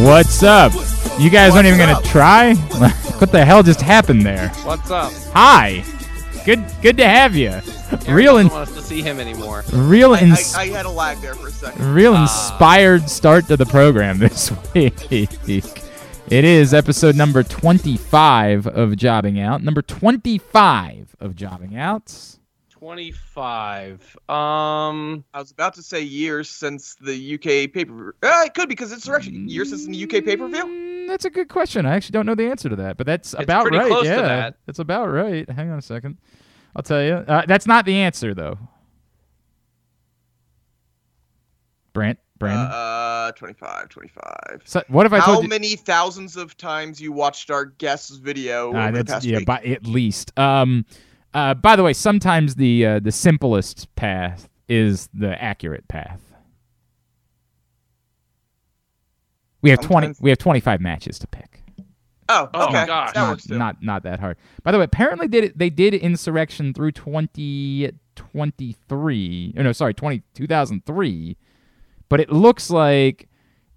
What's up? You guys aren't even What's gonna try? what the hell just happened there? What's up? Hi. Good good to have you. Real Aaron in, doesn't want us to see him anymore. real I, ins- I, I had a lag there for a second. real ah. inspired start to the program this week. It is episode number 25 of Jobbing Out. Number 25 of Jobbing Out. 25. Um, I was about to say years since the UK paper. Uh, it could because it's actually years since the UK pay per view. Mm, That's a good question. I actually don't know the answer to that, but that's It's about right. yeah, that. that's about right. Hang on a second. I'll tell you. Uh, that's not the answer though. Brant, Brandon. Uh, 25, 25. so, what if I How told you? many thousands of times you watched our guest's video Ah, over the past yeah, week? by at least. Um, uh, by the way, sometimes the uh, the simplest path is the accurate path. We have twenty. We have twenty five matches to pick. oh, Oh okay. my gosh. That not, works too. not not that hard. By the way, apparently did it, they did Insurrextion through 2023. Or no, sorry, 20, 2003. But it looks like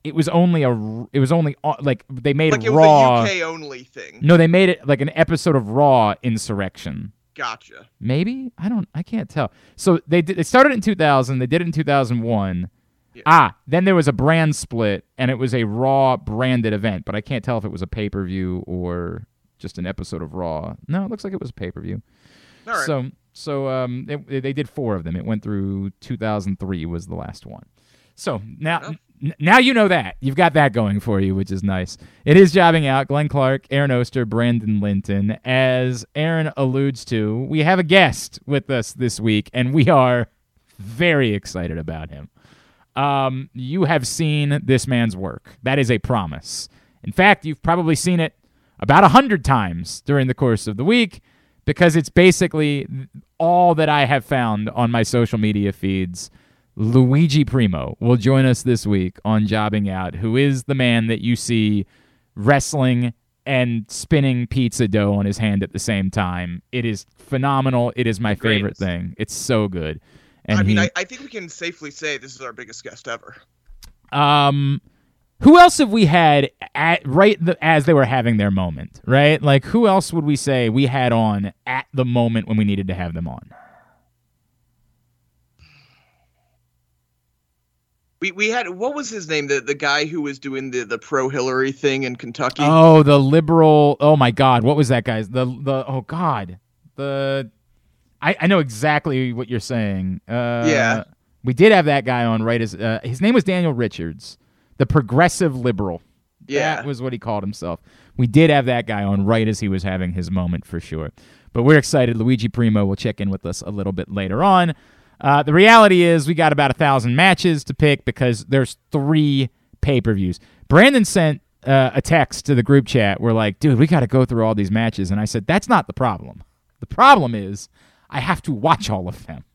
it was only a it was only like they made like it raw. was a UK only thing. no, they made it like an episode of Raw Insurrextion. Gotcha. Maybe I don't. I can't tell. So they did, they started in 2000. They did it in 2001. Yeah. Ah, then there was a brand split, and it was a Raw branded event. But I can't tell if it was a pay per view or just an episode of Raw. No, it looks like it was a pay per view. All right. So so um, it, they did four of them. It went through 2003 was the last one. So now enough. Now you know that you've got that going for you, which is nice. It is jobbing out. Glenn Clark, Aaron Oster, Brandon Linton. As Aaron alludes to, we have a guest with us this week, and we are very excited about him. Um, you have seen this man's work. That is a promise. In fact, you've probably seen it about a hundred times during the course of the week because it's basically all that I have found on my social media feeds. Luigi Primo will join us this week on Jobbing Out, who is the man that you see wrestling and spinning pizza dough on his hand at the same time. It is phenomenal. It is my favorite Greatest. thing. It's so good. And I mean, he- I, I think we can safely say this is our biggest guest ever. um, who else have we had at right the, as they were having their moment? Right, like who else would we say we had on at the moment when we needed to have them on? We, we had what was his name? The the guy who was doing the, the pro Hillary thing in Kentucky. Oh, the liberal. Oh my God, what was that guy's? The the oh God, the. I I know exactly what you're saying. Uh, Yeah. we did have that guy on right as uh, his name was Daniel Richards, the progressive liberal. yeah. That was what he called himself. We did have that guy on right as he was having his moment for sure. But we're excited. Luigi Primo will check in with us a little bit later on. Uh, the reality is we got about a thousand matches to pick because there's three pay-per-views. Brandon sent uh, a text to the group chat. We're like, dude, we got to go through all these matches, and I said that's not the problem. The problem is I have to watch all of them.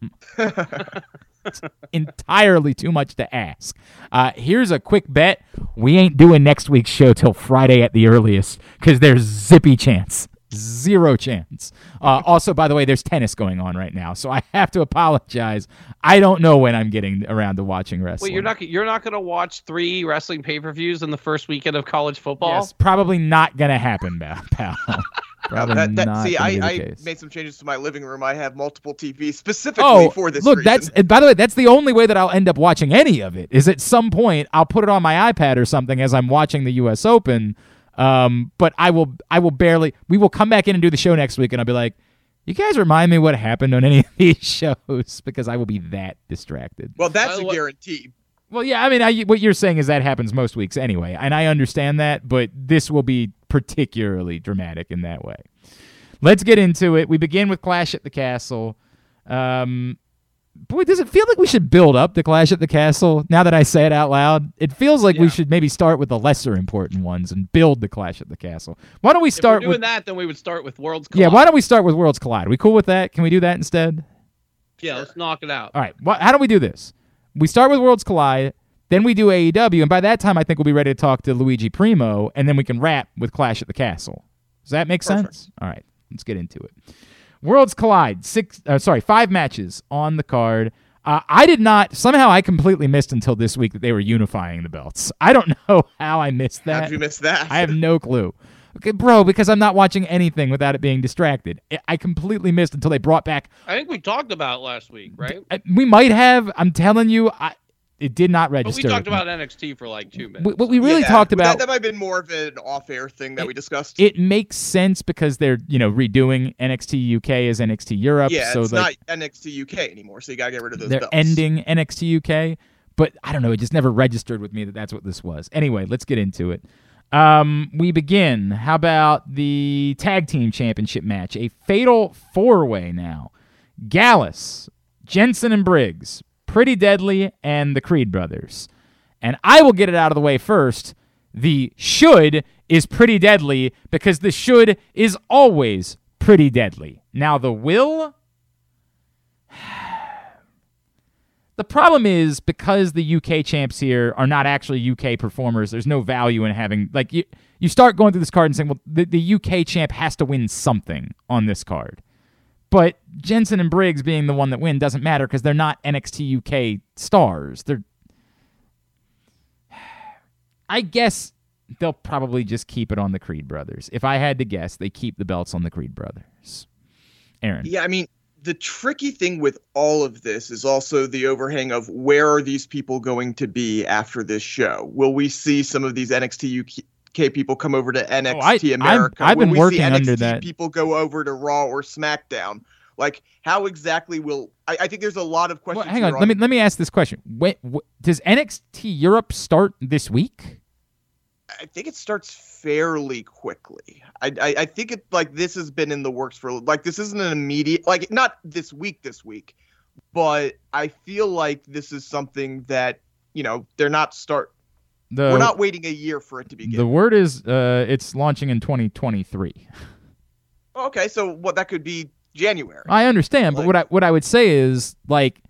It's entirely too much to ask. Uh, here's a quick bet: we ain't doing next week's show till Friday at the earliest because there's zippy chance, zero chance. Uh, also, by the way, there's tennis going on right now, so I have to apologize. I don't know when I'm getting around to watching wrestling. wait, you're not you're not gonna watch three wrestling pay-per-views in the first weekend of college football? Yes, probably not gonna happen, pal. probably that, that, not see, I, I made some changes to my living room. I have multiple TVs specifically oh, for this look, reason. that's and by the way, that's the only way that I'll end up watching any of it. Is at some point I'll put it on my iPad or something as I'm watching the U.S. Open. Um, but I will, I will barely. We will come back in and do the show next week, and I'll be like, "You guys remind me what happened on any of these shows," because I will be that distracted. well, that's By a guarantee. Well, yeah, I mean, I, what you're saying is that happens most weeks anyway, and I understand that, but this will be particularly dramatic in that way. Let's get into it. We begin with Clash at the Castle. Um, boy, does it feel like we should build up the Clash at the Castle? Now that I say it out loud, it feels like we should maybe start with the lesser important ones and build the Clash at the Castle. Why don't we If we're start doing with? that, then we would start with Worlds Yeah, why don't we start with Worlds Collide? Are we cool with that? Can we do that instead? Yeah, let's knock it out. All right. Wha how do we do this? We start with Worlds Collide, then we do AEW, and by that time, I think we'll be ready to talk to Luigi Primo, and then we can wrap with Clash at the Castle. Does that make Perfect. sense? All right. Let's get into it. Worlds Collide. Six. Uh, sorry, five matches on the card. Uh, I did not. Somehow, I completely missed until this week that they were unifying the belts. I don't know how I missed How that. you miss that? I have no clue. Okay, bro, because I'm not watching anything without it being distracted. I- I completely missed until they brought back I think we talked about it last week, right? We might have. I'm telling you, I, it did not But register. we talked about NXT for like two minutes. What- what we really Yeah, talked about. That, that might have been more of an off-air thing that we discussed. it makes sense because they're you know redoing NXT UK as NXT Europe. yeah, so it's like not NXT UK anymore, so you gotta get rid of those they're belts. ending NXT UK. But I don't know. It just never registered with me that that's what this was. Anyway, let's get into it. Um, we begin. How about the tag team championship match? A fatal four way now. Gallus, Jensen and Briggs, Pretty Deadly, and the Creed brothers. And I will get it out of the way first. The should is pretty deadly because the should is always pretty deadly. Now, the will. The problem is because the UK champs here are not actually UK performers, there's no value in having like you you start going through this card and saying, well, the, the UK champ has to win something on this card. But Jensen and Briggs being the one that win doesn't matter because they're not NXT UK stars. They're I guess they'll probably just keep it on the Creed brothers. If I had to guess, they keep the belts on the Creed brothers. Aaron. Yeah, I mean, the tricky thing with all of this is also the overhang of where are these people going to be after this show? Will we see some of these NXT UK people come over to NXT Oh, I- I've- America? I've Will been we see working under NXT that. People go over to Raw or SmackDown. Like, how exactly will? I, I think there's a lot of Well, questions. hang here on. Let me let me ask this question. When, wh- does NXT Europe start this week? I think it starts fairly quickly. I, I I think it like this has been in the works for like this isn't an immediate like not this week this week, but I feel like this is something that you know they're not start. The we're not waiting a year for it to begin. the word is uh, it's launching in 2023. okay, so what that could be January. I understand, but what I what I would say is like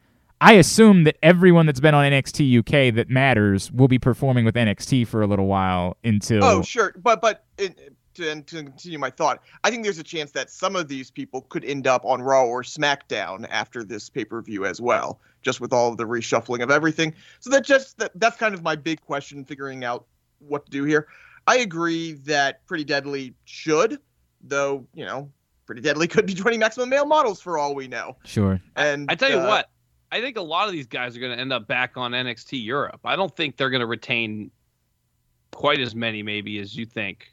I assume that everyone that's been on NXT UK that matters will be performing with NXT for a little while until Oh, sure, but but it, to, and to continue my thought, I think there's a chance that some of these people could end up on Raw or SmackDown after this pay per view as well, just with all of the reshuffling of everything. So that just that, that's kind of my big question, figuring out what to do here. I agree that Pretty Deadly should, though you know, Pretty Deadly could be joining Maximum Male Models for all we know. sure. And I tell you uh, what, I think a lot of these guys are going to end up back on NXT Europe. I don't think they're going to retain quite as many, maybe, as you think.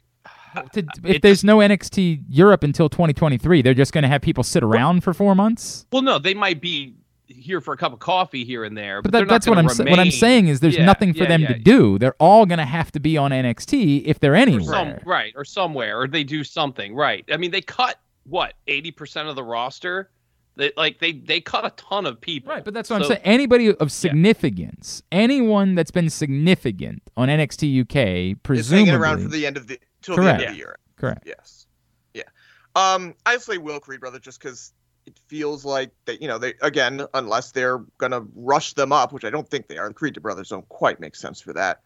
To- if it there's no NXT Europe until 2023, they're just going to have people sit around for four months. Well, no, they might be here for a cup of coffee here and there, But but, that, that's what I'm sa- what I'm saying is there's Yeah, nothing for yeah, them yeah. to do. They're all going to have to be on NXT if they're Or anywhere. some, right, or somewhere, or they do something, right? I mean, they cut what eighty percent of the roster. They like they they cut a ton of people. Right, but that's what I'm saying. Anybody of significance, anyone that's been significant on NXT UK, is presumably hanging around for the end of the till the end Correct. of the year. correct. Yes. Yeah. Um, I say Will Creed brother just because it feels like that. You know, they again, unless they're gonna rush them up, which I don't think they are. The Creed brothers don't quite make sense for that.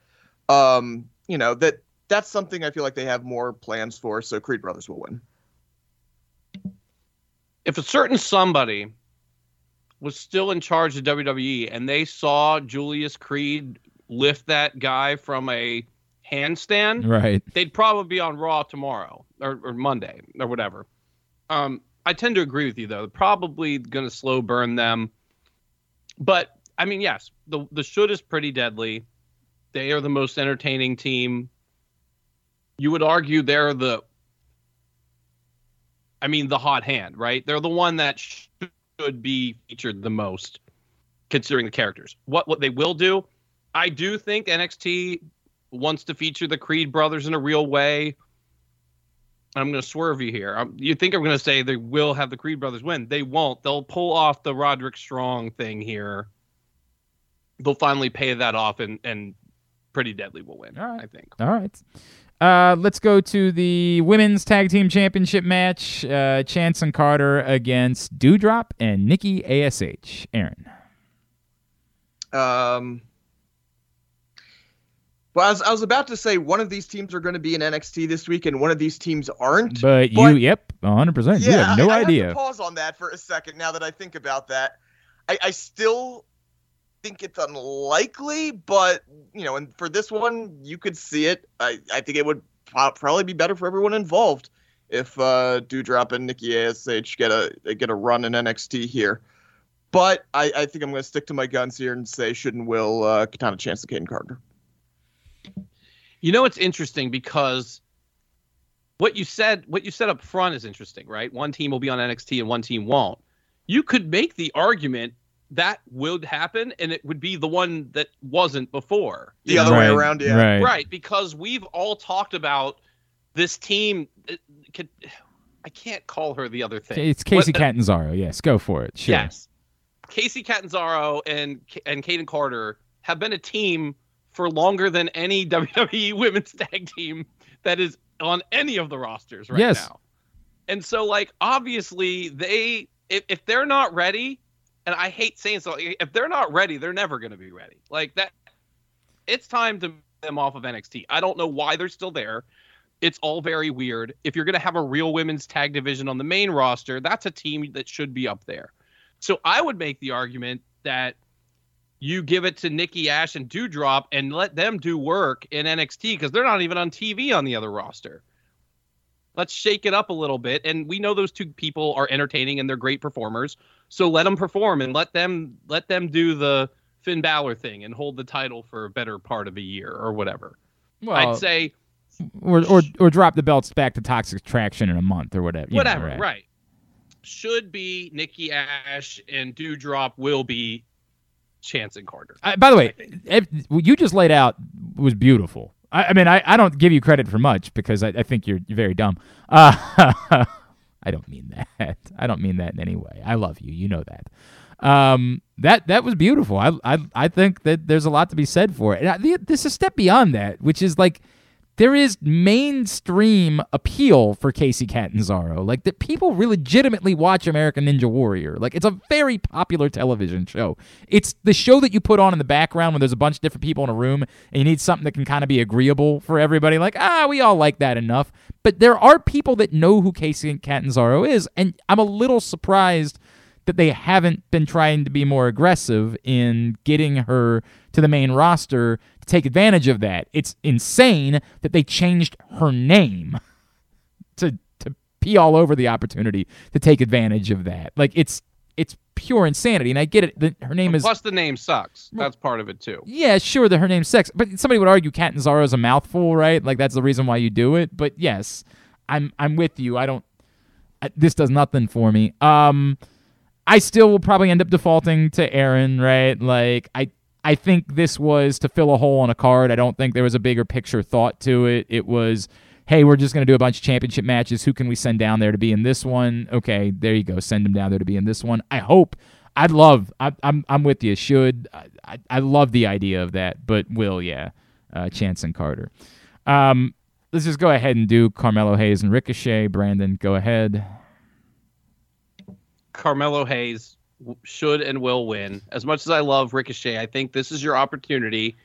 Um, you know that that's something I feel like they have more plans for. So Creed brothers will win. if a certain somebody was still in charge of WWE and they saw Julius Creed lift that guy from a handstand, Right. they'd probably be on Raw tomorrow or, or Monday or whatever. Um, I tend to agree with you though. Probably going to slow burn them, but I mean, yes, the the should is pretty deadly. They are the most entertaining team. You would argue they're the. I mean, the hot hand, right? They're the one that should be featured the most, considering the characters. What what they will do, I do think NXT wants to feature the Creed brothers in a real way. I'm going to swerve you here. Um, you think I'm going to say they will have the Creed brothers win? They won't. They'll pull off the Roderick Strong thing here. They'll finally pay that off, and and Pretty Deadly will win. All right. I think. All right. Uh, let's go to the women's tag team championship match. Uh, Chance and Carter against Doudrop and Nikki Ash. Aaron. Um, well, I was, I was about to say one of these teams are going to be in NXT this week, and one of these teams aren't. But you, But- yep, 100%. you have no I, I idea. Have to pause on that for a second. Now that I think about that, I, I still think it's unlikely, but you know, and for this one, you could see it. I, I think it would probably be better for everyone involved if uh, Doudrop and Nikki Ash get a get a run in NXT here. But I, I think I'm going to stick to my guns here and say Shouldn't will uh, Katana Chance to Kayden Carter. You know, it's interesting because what you said, what you said up front is interesting, right? One team will be on NXT and one team won't. You could make the argument that would happen, and it would be the one that wasn't before. The other know? way around, yeah. Right. right? Because we've all talked about this team. Uh, it could I can't call her the other thing. It's Casey What- Catanzaro. Yes, go for it. Sure. Yes. Kacy Catanzaro and and Kayden Carter have been a team for longer than any WWE women's tag team that is on any of the rosters right Yes. now. And so like obviously they if, if they're not ready, and I hate saying so, if they're not ready, they're never gonna be ready. Like that it's time to move them off of NXT. I don't know why they're still there. It's all very weird. If you're going to have a real women's tag division on the main roster, that's a team that should be up there. So I would make the argument that you give it to Nikki Ash and Doudrop and let them do work in NXT because they're not even on TV on the other roster. Let's shake it up a little bit. And we know those two people are entertaining and they're great performers. So let them perform and let them let them do the Finn Balor thing and hold the title for a better part of a year or whatever. Well, I'd say or, or or drop the belts back to Toxic Attraction in a month or whatever. you know, whatever, right. right. Should be Nikki Ash and Doudrop will be Chance and Carter. Uh, by the way, if, what you just laid out was beautiful. I, I mean, I, I don't give you credit for much because I, I think you're, you're very dumb. Uh, I don't mean that. I don't mean that in any way. I love you. You know that. Um, that that was beautiful. I I I think that there's a lot to be said for it. And I, the, there's a step beyond that, which is like there is mainstream appeal for Kacy Catanzaro. Like that people legitimately watch American Ninja Warrior. Like it's a very popular television show. It's the show that you put on in the background when there's a bunch of different people in a room and you need something that can kind of be agreeable for everybody. Like, ah, we all like that enough. But there are people that know who Kacy Catanzaro is, and I'm a little surprised that they haven't been trying to be more aggressive in getting her to the main roster take advantage of that. It's insane that they changed her name to to pee all over the opportunity to take advantage of that. Like it's it's pure insanity. And I get it. that her name is Plus, the name sucks. That's part of it too. yeah, sure that her name sucks, but somebody would argue Catanzaro is a mouthful, right? Like that's the reason why you do it. But yes, I'm I'm with you. I don't. I, this does nothing for me. Um, I still will probably end up defaulting to Aaron, right? Like I I think this was to fill a hole on a card. I don't think there was a bigger picture thought to it. It was. Hey, we're just going to do a bunch of championship matches. Who can we send down there to be in this one? Okay, there you go. Send them down there to be in this one. I hope I'd love. I, I'm I'm with you. Should I, I? I love the idea of that, but will yeah, uh, Chance and Carter. Um, let's just go ahead and do Carmelo Hayes and Ricochet. Brandon, go ahead. Carmelo Hayes should and will win. As much as I love Ricochet, I think this is your opportunity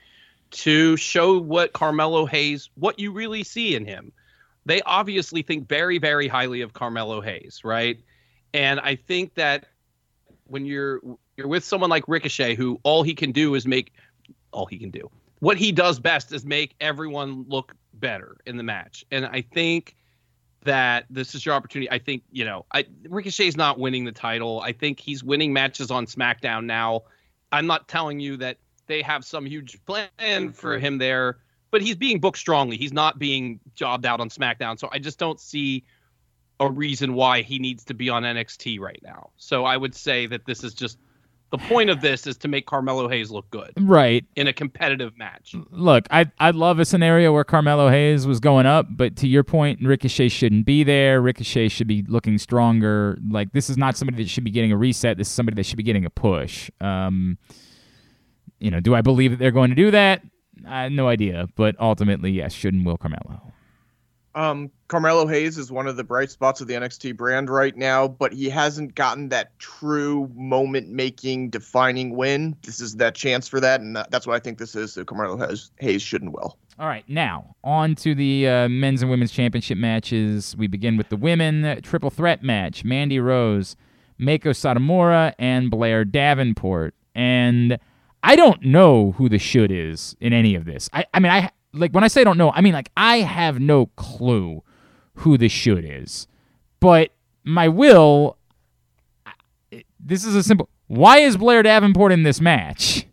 to show what Carmelo Hayes, what you really see in him. They obviously think very, very highly of Carmelo Hayes, right? And I think that when you're you're with someone like Ricochet, who all he can do is make all he can do. What he does best is make everyone look better in the match. And I think that this is your opportunity. I think, you know, I Ricochet's not winning the title. I think he's winning matches on SmackDown now. I'm not telling you that they have some huge plan for him there, but he's being booked strongly. He's not being jobbed out on SmackDown. So I just don't see a reason why he needs to be on NXT right now. So I would say that this is just The point of this is to make Carmelo Hayes look good Right. in a competitive match. Look, I I'd love a scenario where Carmelo Hayes was going up, but to your point, Ricochet shouldn't be there. Ricochet should be looking stronger. Like this is not somebody that should be getting a reset. This is somebody that should be getting a push. Um, you know, do I believe that they're going to do that? I have no idea, but ultimately, yes, should and will Carmelo. Um, Carmelo Hayes is one of the bright spots of the NXT brand right now, but he hasn't gotten that true moment-making, defining win. This is that chance for that, and that's what I think this is. So Carmelo Hayes, Hayes should and will. All right, now on to the uh, men's and women's championship matches. We begin with the women triple threat match: Mandy Rose, Meiko Satomura, and Blair Davenport. And I don't know who the should is in any of this. I, I mean, I like when I say don't know, I mean like I have no clue who the should is. But my will. This is a simple. Why is Blair Davenport in this match?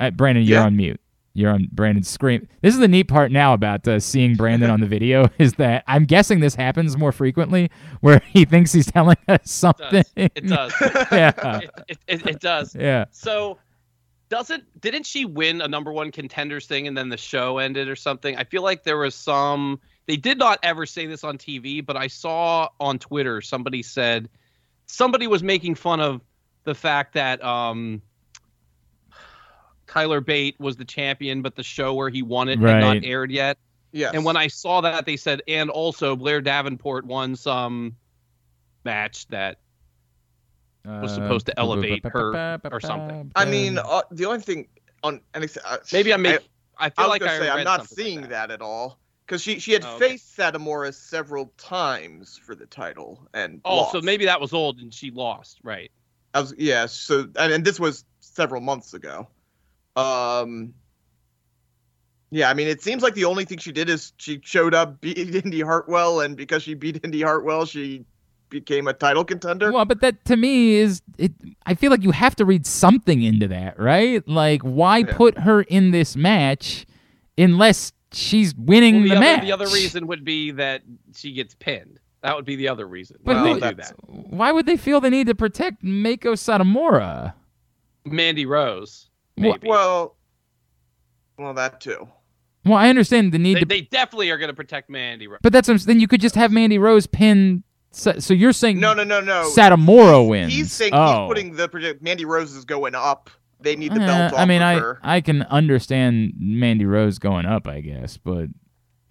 Uh, Brandon, you're Yeah. on mute. You're on Brandon's screen. This is the neat part now about uh, seeing Brandon on the video is that I'm guessing this happens more frequently, where he thinks he's telling us It something. does. It does. yeah, it, it, it, it does. yeah. So, doesn't didn't she win a number one contenders thing and then the show ended or something? I feel like there was some. They did not ever say this on TV, but I saw on Twitter somebody said somebody was making fun of the fact that um, Tyler Bate was the champion, but the show where he won it had not aired yet. Yes. And when I saw that, they said, and also Blair Davenport won some match that was supposed to elevate her or something. I mean, uh, the only thing on NXT, uh, maybe I'm making. I, I, feel was like gonna I say I'm not something like seeing that. at all because she she had Oh, okay. faced Satomura several times for the title and Oh, so maybe that was old and she lost, right? I was yeah. So and, and this was several months ago. Um. Yeah, I mean, it seems like the only thing she did is she showed up, beat Indi Hartwell, and because she beat Indi Hartwell, she became a title contender. Well, but that to me is it. I feel like you have to read something into that, right? Like, why Yeah. put her in this match unless she's winning Well, the, the other, match? the other reason would be that she gets pinned. That would be the other reason. But why who- they do that. Why would they feel the need to protect Meiko Satomura? Mandy Rose, Well- maybe. Well, well, that too. Well, I understand the need they, to, they definitely are going to protect Mandy Rose. but that's what I'm, then you could just have Mandy Rose pin. So, so you're saying No, no, no, no. Satomura wins? He's saying oh. he's putting the project. Mandy Rose is going up. They need the Uh, belt off I mean, of I her. I can understand Mandy Rose going up, I guess, but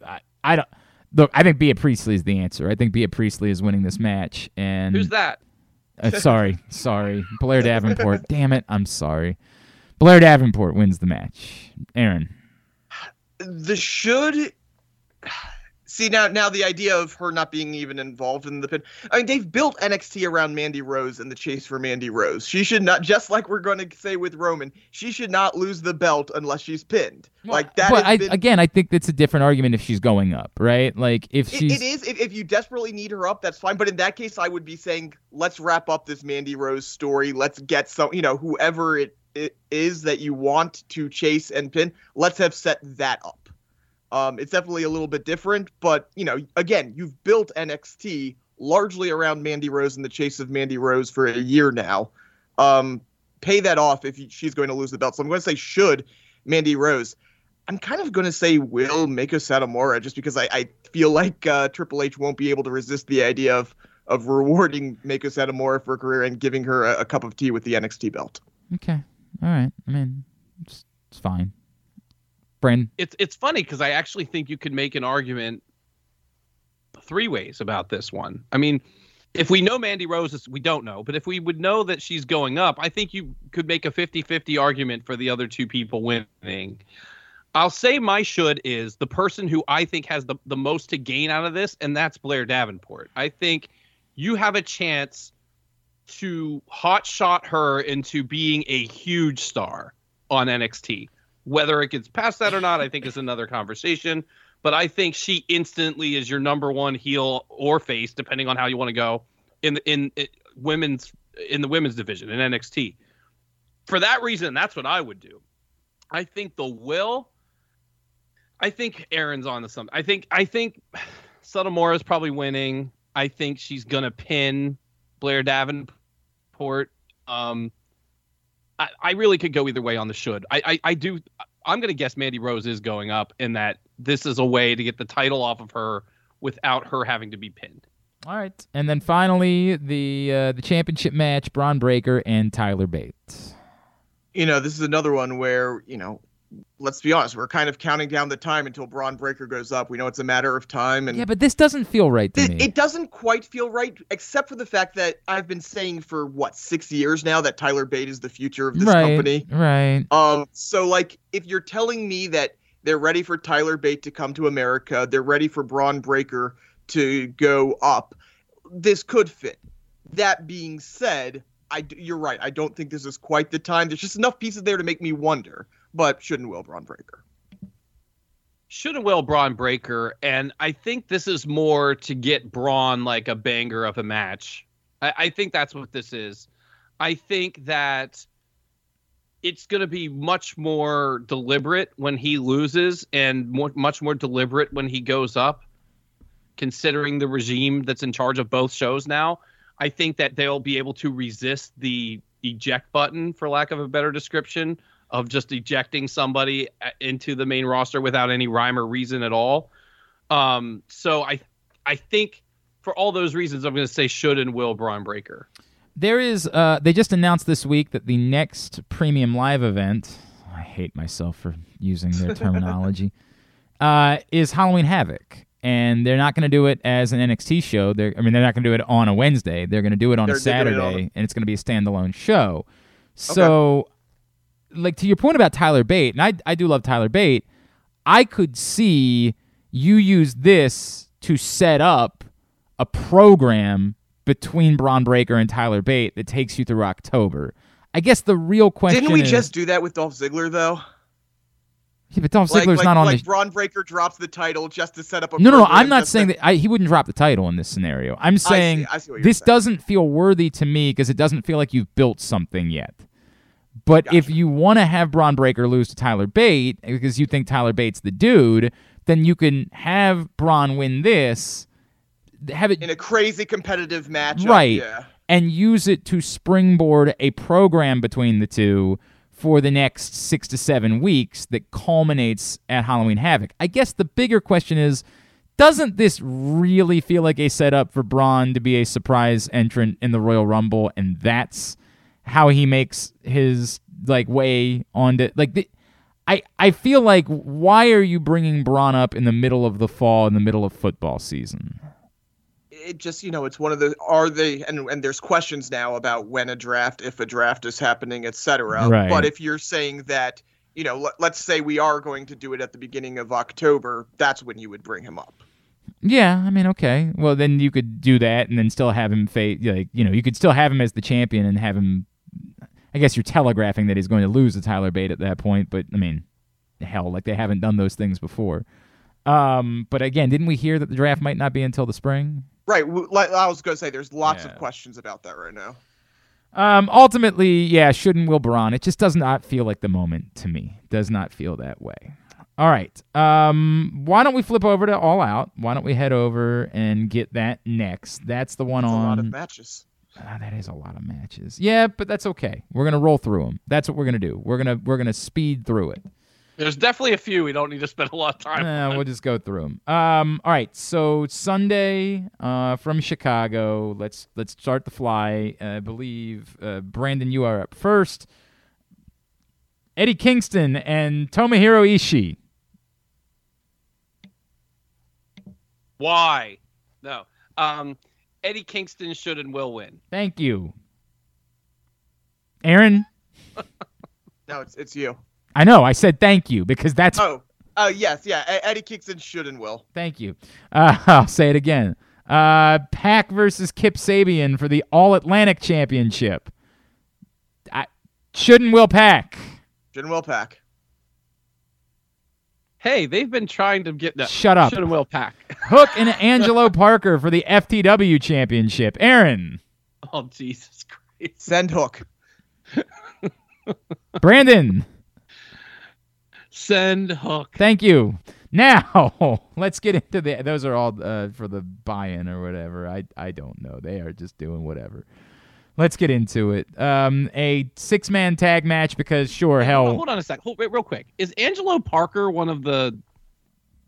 I I don't. Look, I think Bea Priestley is the answer. I think Bea Priestley is winning this match, and Who's that? Uh, sorry, sorry, Blair Davenport. Damn it, I'm sorry. Blair Davenport wins the match. Aaron, the should see now now the idea of her not being even involved in the pin i mean they've built nxt around mandy rose and the chase for mandy rose. She should not just like we're going to say with roman she should not lose the belt unless she's pinned. Like that But I, been, again, I think that's a different argument if she's going up, right? Like if it, she's it is if, if you desperately need her up that's fine but in that case i would be saying let's wrap up this mandy rose story let's get some you know whoever it, it is that you want to chase and pin let's have set that up um, it's definitely a little bit different but you know again you've built nxt largely around mandy rose and the chase of mandy rose for a year now um, pay that off if she's going to lose the belt so i'm going to say should mandy rose I'm kind of going to say will Meiko Satomura just because I, I feel like uh, Triple H won't be able to resist the idea of of rewarding Meiko Satomura for her career and giving her a, a cup of tea with the NXT belt. okay. All right. I mean, it's, it's fine. It's it's funny because I actually think you could make an argument three ways about this one. I mean, if we know Mandy Rose we don't know, but if we would know that she's going up, I think you could make a 50-50 argument for the other two people winning. I'll say my should is the person who I think has the, the most to gain out of this, and that's Blair Davenport. I think you have a chance to hot shot her into being a huge star on NXT. Whether it gets past that or not, I think is another conversation. But I think she instantly is your number one heel or face, depending on how you want to go in the, in, women's in the women's division in NXT. For that reason, that's what I would do. I think the will. I think Aaron's on to something. I think I think Satomura is probably winning. I think she's gonna pin Blair Davenport Um, I, I really could go either way on the should. I, I, I do. I'm going to guess Mandy Rose is going up in that this is a way to get the title off of her without her having to be pinned. All right, and then finally the uh, the championship match: Bron Breakker and Tyler Bates. You know, this is another one where you know, let's be honest, we're kind of counting down the time until Bron Breakker goes up. We know it's a matter of time, and Yeah, but this doesn't feel right to it, me. it doesn't quite feel right, except for the fact that I've been saying for what six years now that Tyler Bate is the future of this right, company. right. Um, so like, if you're telling me that they're ready for Tyler Bate to come to America, they're ready for Bron Breakker to go up, this could fit. That being said, I d- you're right. I don't think this is quite the time. There's just enough pieces there to make me wonder. But shouldn't will Bron Breakker? Should and will Bron Breakker, and I think this is more to get Bron like a banger of a match. I, I think that's what this is. I think that it's going to be much more deliberate when he loses, and more, much more deliberate when he goes up. Considering the regime that's in charge of both shows now, I think that they'll be able to resist the eject button, for lack of a better description, of just ejecting somebody uh, into the main roster without any rhyme or reason at all. Um, so I, I think for all those reasons, I'm going to say should and will Bron Breakker. There is. Uh, they just announced this week that the next premium live event. I hate myself for using their terminology. uh, is Halloween Havoc, and they're not going to do it as an NXT show. They're. I mean, they're not going to do it on a Wednesday. They're going to do it on a They're- they're doing it Saturday, on and it's going to be a standalone show. So, like to your point about Tyler Bate, and I I do love Tyler Bate. I could see you use this to set up a program between Bron Breakker and Tyler Bate that takes you through October. I guess the real question Didn't we is, just do that with Dolph Ziggler though? yeah, but Dolph Ziggler's like, not on like the. Bron Breakker drops the title just to set up a. no, no, no. I'm not saying to- that I, he wouldn't drop the title in this scenario. I'm saying I see what you're this saying. doesn't feel worthy to me because it doesn't feel like you've built something yet. But if you want to have Bron Breakker lose to Tyler Bate because you think Tyler Bate's the dude, then you can have Bron win this, have it in a crazy competitive match. right Yeah. and use it to springboard a program between the two for the next six to seven weeks that culminates at halloween havoc i guess the bigger question is doesn't this really feel like a setup for bron to be a surprise entrant in the royal rumble and that's how he makes his like way onto like the, I, I feel like why are you bringing Bron up in the middle of the fall in the middle of football season? it just you know it's one of the are they and and there's questions now about when a draft if a draft is happening etc Right. but if you're saying that you know let, let's say we are going to do it at the beginning of october that's when you would bring him up Yeah, I mean, okay. Well, then you could do that and then still have him face, like, you know, you could still have him as the champion and have him. I guess you're telegraphing that he's going to lose to Tyler Bate at that point, but I mean, hell, like they haven't done those things before. Um, but again, didn't we hear that the draft might not be until the spring? right like i was going to say there's lots Yeah. of questions about that right now Um, ultimately, yeah, shouldn't Will Bron. It just does not feel like the moment to me. Does not feel that way. All right. Um, why don't we flip over to All Out? Why don't we head over and get that next? That's the one a on. lot of matches Ah, that is a lot of matches. Yeah, but that's okay. We're gonna roll through them. That's what we're gonna do. We're gonna we're gonna speed through it. There's definitely a few we don't need to spend a lot of time. On. we'll just go through them. Um, all right. So Sunday, uh, from Chicago. Let's let's start the fly. Uh, I believe uh, Brandon, you are up first. Eddie Kingston and Tomohiro Ishii. Why? No. Um, Eddie Kingston should and will win. Thank you, Aaron. no it's it's you I know. I said thank you because that's oh uh yes yeah eddie kingston should and will Thank you. Uh, I'll say it again. Uh, PAC versus Kip Sabian for the All Atlantic Championship. I shouldn't will PAC. should and will PAC Hey, they've been trying to get no, Shut up. Should and will PAC. Hook and Angelo Parker for the FTW Championship. Aaron, Oh Jesus Christ! send hook Brandon, Send Hook. thank you. Now let's get into the. Those are all uh, for the buy-in or whatever. I I don't know. They are just doing whatever. Let's get into it. Um, a six man tag match because sure, Hold hell, on, hold on a sec. Hold, wait, real quick. Is Angelo Parker one of the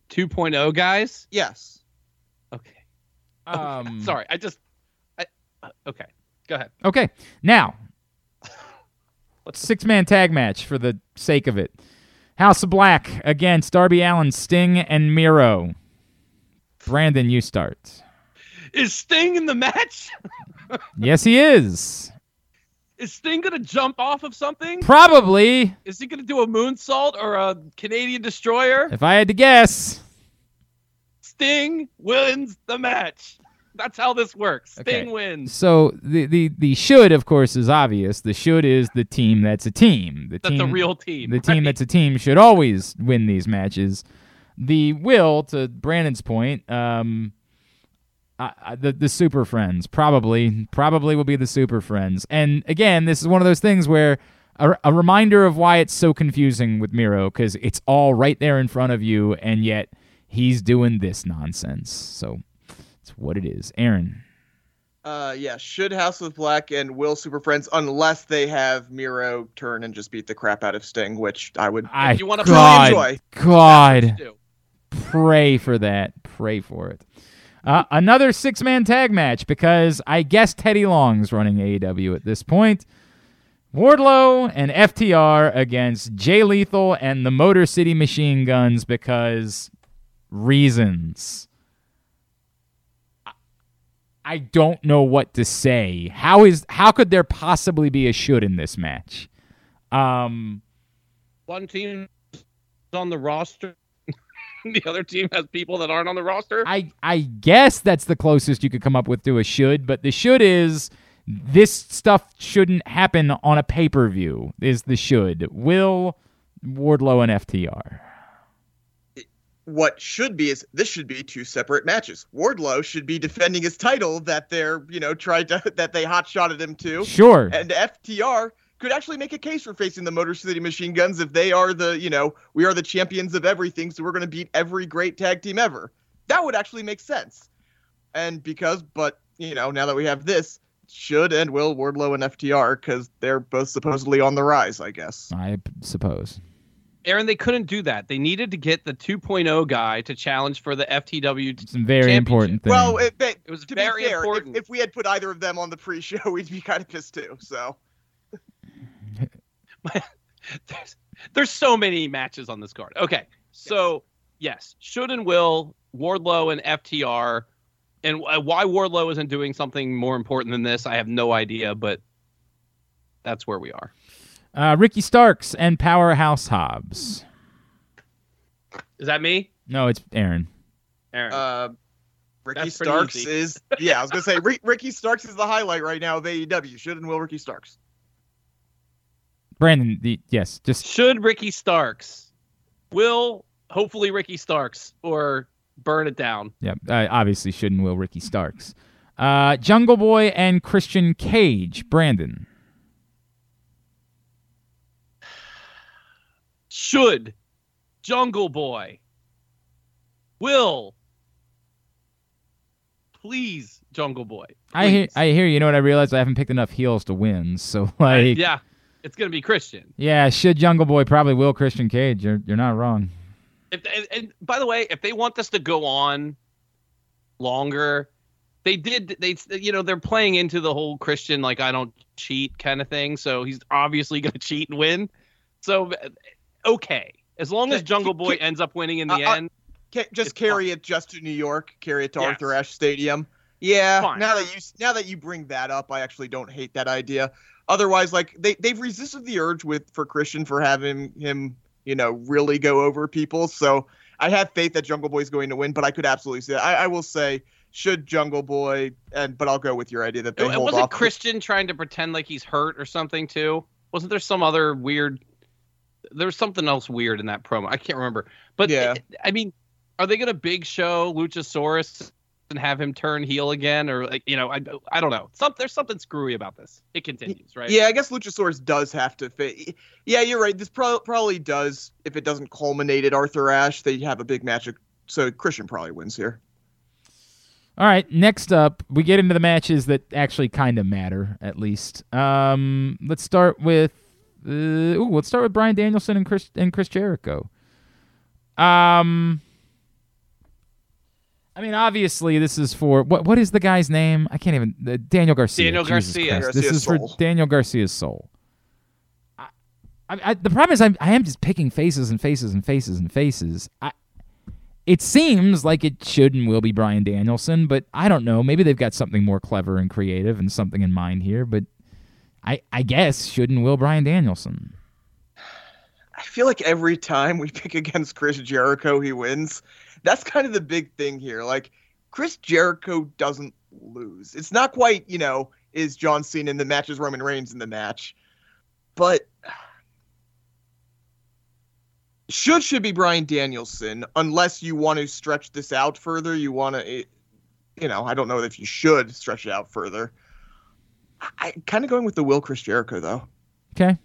2.0 guys? Yes. Okay. um, Sorry, I just. I, uh, okay, go ahead. Okay, now six man tag match for the sake of it. House of Black against Darby Allin, Sting, and Miro. Brandon, you start. Is Sting in the match? Yes, he is. Is Sting gonna jump off of something? Probably, Is he gonna do a moonsault or a Canadian destroyer? if I had to guess. Sting wins the match. That's how this works. Sting Okay. wins. So the, the the should, of course, is obvious. The should is the team that's a team. The That's team, a real team. The team that's a team should always win these matches. The will, to Brandon's point, um, uh, uh, the the Super Friends probably probably will be the Super Friends. And again, this is one of those things where a, a reminder of why it's so confusing with Miro because it's all right there in front of you, and yet he's doing this nonsense. So it's what it is. Aaron, Uh, yeah, should House with Black and will Super Friends unless they have Miro turn and just beat the crap out of Sting, which I would. I you wanna God, enjoy. God, pray for that. Pray for it. Uh, another six man tag match because I guess Teddy Long's running AEW at this point. Wardlow and FTR against Jay Lethal and the Motor City Machine Guns because reasons. I- don't know what to say. How is how could there possibly be a should in this match? Um One team on the roster. the other team has people that aren't on the roster. I I guess that's the closest you could come up with to a should, but the should is this stuff shouldn't happen on a pay per view. Is the should will Wardlow and FTR? What should be is this should be two separate matches. Wardlow should be defending his title that they're you know tried to that they hot shotted him to, Sure. and FTR could actually make a case for facing the Motor City Machine Guns if they are the you know we are the champions of everything, so we're going to beat every great tag team ever. That would actually make sense. And because, but you know, now that we have this, should and will Wardlow and FTR because they're both supposedly on the rise, I guess. I suppose. Aaron, they couldn't do that. They needed to get the 2.0 guy to challenge for the FTW. Some very important thing. Well, it, it, It was to very be fair, if- important. If, we had put either of them on the pre-show, we'd be kind of pissed too. So there's, there's so many matches on this card. Okay, so yes, should and will Wardlow and FTR, and why Wardlow isn't doing something more important than this, I have no idea. But that's where we are. uh, Ricky Starks and Powerhouse Hobbs. Is that me, No, it's Aaron. Aaron? uh, Ricky That's Starks is yeah. I was gonna say Ricky Starks is the highlight right now of AEW. Should and will Ricky Starks. Brandon, the, yes, just should Ricky Starks, will hopefully Ricky Starks, or burn it down. yeah, uh, obviously shouldn't will Ricky Starks. Uh, Jungle Boy and Christian Cage. Brandon. Should Jungle Boy, will please Jungle Boy. I hear. I hear. You know what? I realized I haven't picked enough heels to win. So like, yeah, it's gonna be Christian. Yeah, should Jungle Boy probably will Christian Cage. You're you're not wrong. If, and, and by the way, if they want this to go on longer, they did. They you know they're playing into the whole Christian like I don't cheat kind of thing. So he's obviously gonna cheat and win. So okay, as long as Jungle ca- Boy ca- ends up winning in the Uh, uh, end, Ca just It's carry it just to New York. Carry it to Yes. Arthur Ashe Stadium. Yeah. Fine. Now that you now that you bring that up, I actually don't hate that idea. Otherwise, like they they've resisted the urge with for Christian for having him, you know, really go over people. So I have faith that Jungle Boy's going to win, but I could absolutely see that. I, I will say should Jungle Boy and but I'll go with your idea that they it, hold wasn't off. Christian trying to pretend like he's hurt or something too. Wasn't there some other weird? There was something else weird in that promo. I can't remember. But Yeah. I mean, are they gonna big show Luchasaurus and have him turn heel again, or like you know, I I don't know. Some there's something screwy about this. It continues, right? Yeah, I guess Luchasaurus does have to fit. Yeah, you're right. This pro- probably does. If it doesn't culminate at Arthur Ashe, they have a big match. So Christian probably wins here. All right, next up, we get into the matches that actually kind of matter, at least. Um, let's start with, uh, ooh, let's start with Bryan Danielson and Chris and Chris Jericho. Um, I mean, obviously, this is for what? What is the guy's name? I can't even. Uh, Daniel Garcia. Daniel Jesus Garcia. Christ. This Garcia's is for. Daniel Garcia's soul. I, I, I, the problem is, I'm, I am just picking faces and faces and faces and faces. I, it seems like it should and will be Bryan Danielson, but I don't know. Maybe they've got something more clever and creative and something in mind here. But I, I guess should and will Bryan Danielson. I feel like every time we pick against Chris Jericho, he wins. That's kind of the big thing here. Like, Chris Jericho doesn't lose. It's not quite, you know, is John Cena in the match, is Roman Reigns in the match. But should should be Bryan Danielson, unless you want to stretch this out further. You want to, you know, I don't know if you should stretch it out further. I kind of going with the will Chris Jericho though. Okay.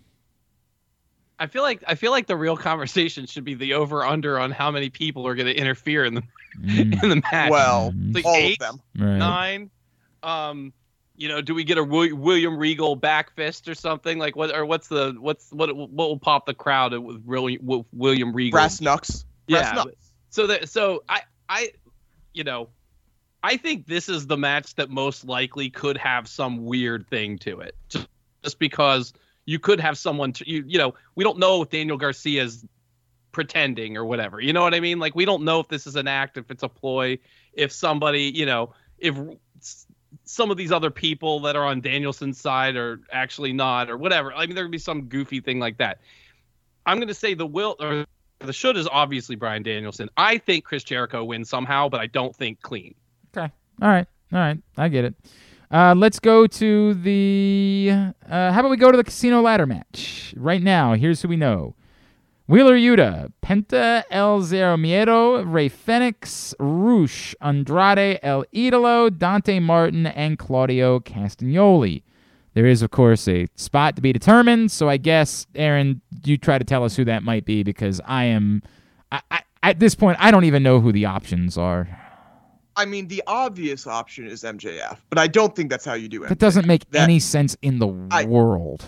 I feel like I feel like the real conversation should be the over under on how many people are going to interfere in the Mm, in the match. Well, Like all eight, of them. right. nine. Um, you know, do we get a William Regal back fist or something like what? Or what's the what's what what will pop the crowd with really William Regal? Brass knucks. Brass Yeah, knucks. So that so I I you know I think this is the match that most likely could have some weird thing to it. Just just because you could have someone to, you you know we don't know if Daniel Garcia's pretending or whatever. You know what I mean? Like we don't know if this is an act, if it's a ploy, if somebody you know if some of these other people that are on Danielson's side are actually not or whatever. I mean there could be some goofy thing like that. I'm going to say the will or the should is obviously Bryan Danielson. I think Chris Jericho wins somehow, but I don't think clean. Okay. All right. All right. I get it. Uh, let's go to the. Uh, how about we go to the casino ladder match right now? Here's who we know: Wheeler Yuta, Penta El Zero Miedo, Rey Fenix, Rush, Andrade El Idolo, Dante Martin, and Claudio Castagnoli. There is, of course, a spot to be determined. So I guess, Aaron, you try to tell us who that might be because I am. I, I, at this point, I don't even know who the options are. I mean, the obvious option is MJF, but I don't think that's how you do it. That doesn't make That- any sense in the I- world.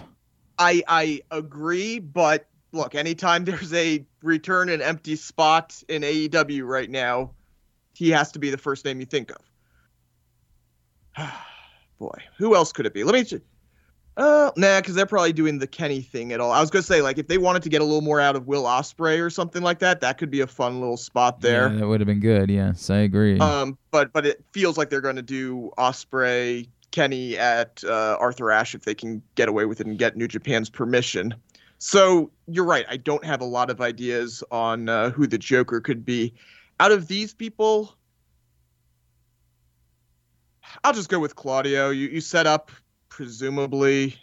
I I agree, but look, anytime there's a return an empty spot in AEW right now, he has to be the first name you think of. Boy, who else could it be? Let me. Uh, nah, because they're probably doing the Kenny thing at all. I was gonna say, like, if they wanted to get a little more out of Will Ospreay or something like that, that could be a fun little spot there. Yeah, that would have been good. Yes, I agree. Um, but but it feels like they're going to do Ospreay, Kenny at uh, Arthur Ashe if they can get away with it and get New Japan's permission. So you're right. I don't have a lot of ideas on uh, who the Joker could be. Out of these people, I'll just go with Claudio. You you set up presumably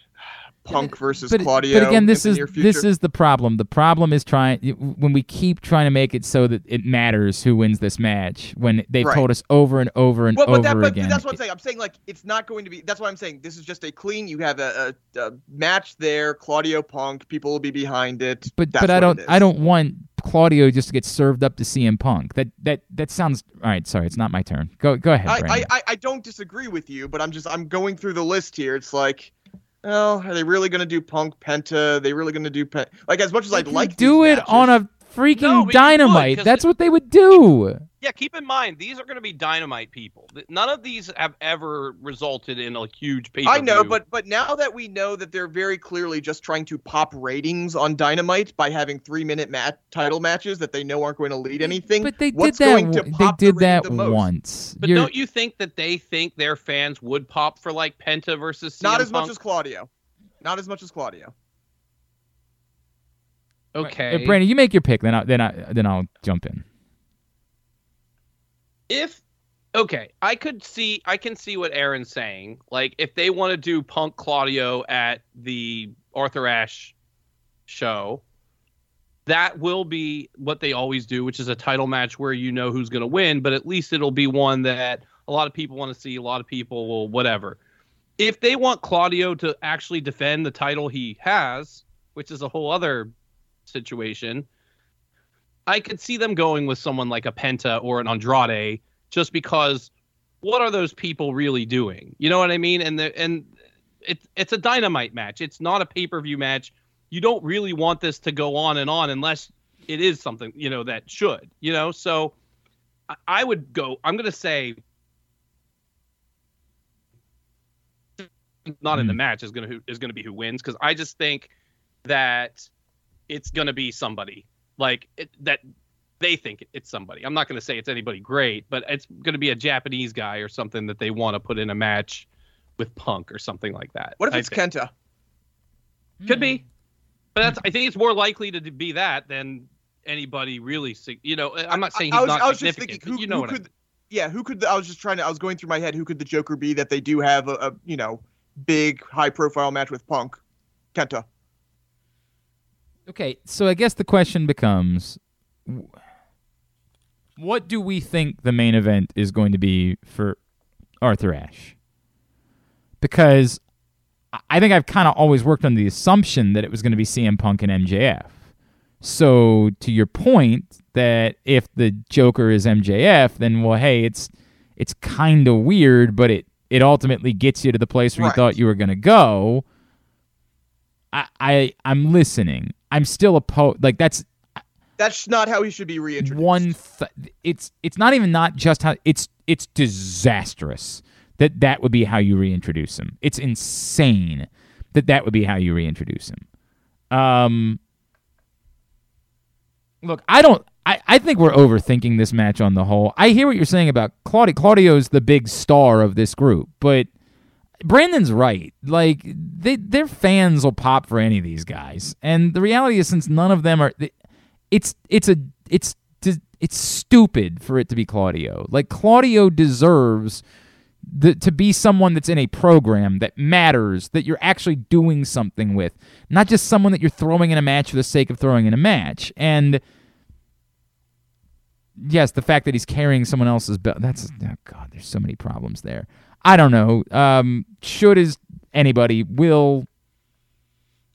Punk versus but, Claudio. but again, this is this is the problem. The problem is trying when we keep trying to make it so that it matters who wins this match. When they've Right. told us over and over and Well, but, over that, but again. that's what I'm saying. I'm saying like it's not going to be. That's what I'm saying this is just a clean. You have a, a, a match there. Claudio Punk. People will be behind it. but That's but I don't I don't want Claudio just to get served up to CM Punk. That that that sounds all right. Sorry, it's not my turn. Go go ahead, I, I, I, I don't disagree with you, but I'm just I'm going through the list here. It's like, well, are they really going to do Punk Penta? Are they really going to do like as much as I'd like do it on a freaking No, but you would, That's it- what they would do. Yeah, keep in mind these are going to be dynamite people. None of these have ever resulted in a huge pay. I know, but but now that we know that they're very clearly just trying to pop ratings on Dynamite by having three minute mat title matches that they know aren't going to lead anything. But they what's did that. going to pop they the did rating that the most? once. But You're- don't you think that they think their fans would pop for like Penta versus CM Not as much as Claudio. Not as much as Claudio. Okay. Brandon, you make your pick, then I, then I then I'll jump in. if okay, I could see I can see what Aaron's saying. Like if they want to do Punk Claudio at the Arthur Ashe show, that will be what they always do, which is a title match where you know who's going to win, but at least it'll be one that a lot of people want to see, a lot of people will whatever. If they want Claudio to actually defend the title he has, which is a whole other situation, I could see them going with someone like a Penta or an Andrade just because what are those people really doing? You know what I mean? And the and it's it's a dynamite match. It's not a pay per view match. You don't really want this to go on and on unless it is something you know that should. You know, so I, I would go. I'm gonna say not in the Hmm. match is gonna who is gonna be who wins because I just think that it's gonna be somebody like it, that they think it's somebody. I'm not gonna say it's anybody great, but it's gonna be a Japanese guy or something that they want to put in a match with Punk or something like that. What if I it's think. Kenta? Could be, hmm. but that's. I think it's more likely to be that than anybody really. You know, I'm not saying he's I was, not I was just significant. thinking, who, you know who what I could? mean. Yeah, who could? The, I was just trying to. I was going through my head. Who could the Joker be that they do have a, a you know big high profile match with Punk? Kenta. Okay, so I guess the question becomes what do we think the main event is going to be for Arthur Ashe? Because I- think I've kind of always worked on the assumption that it was going to be CM Punk and MJF. So to your point that if the Joker is MJF, then well, hey, it's it's kind of weird, but it it ultimately gets you to the place where you thought you were going to go. I, I I'm listening. I'm still a po like that's That's not how he should be reintroduced. one. Th- it's it's not even not just how it's it's disastrous that that would be how you reintroduce him. It's insane that that would be how you reintroduce him. Um, look, I don't. I, I think we're overthinking this match on the whole. I hear what you're saying about Claudio. Claudio's the big star of this group, but Brandon's right. Like they, their fans will pop for any of these guys, and the reality is, since none of them are, it's it's a it's it's stupid for it to be Claudio. Like Claudio deserves the, to be someone that's in a program that matters, that you're actually doing something with, not just someone that you're throwing in a match for the sake of throwing in a match. And yes, the fact that he's carrying someone else's belt, that's, oh God, there's so many problems there. I don't know. Um, should is anybody will.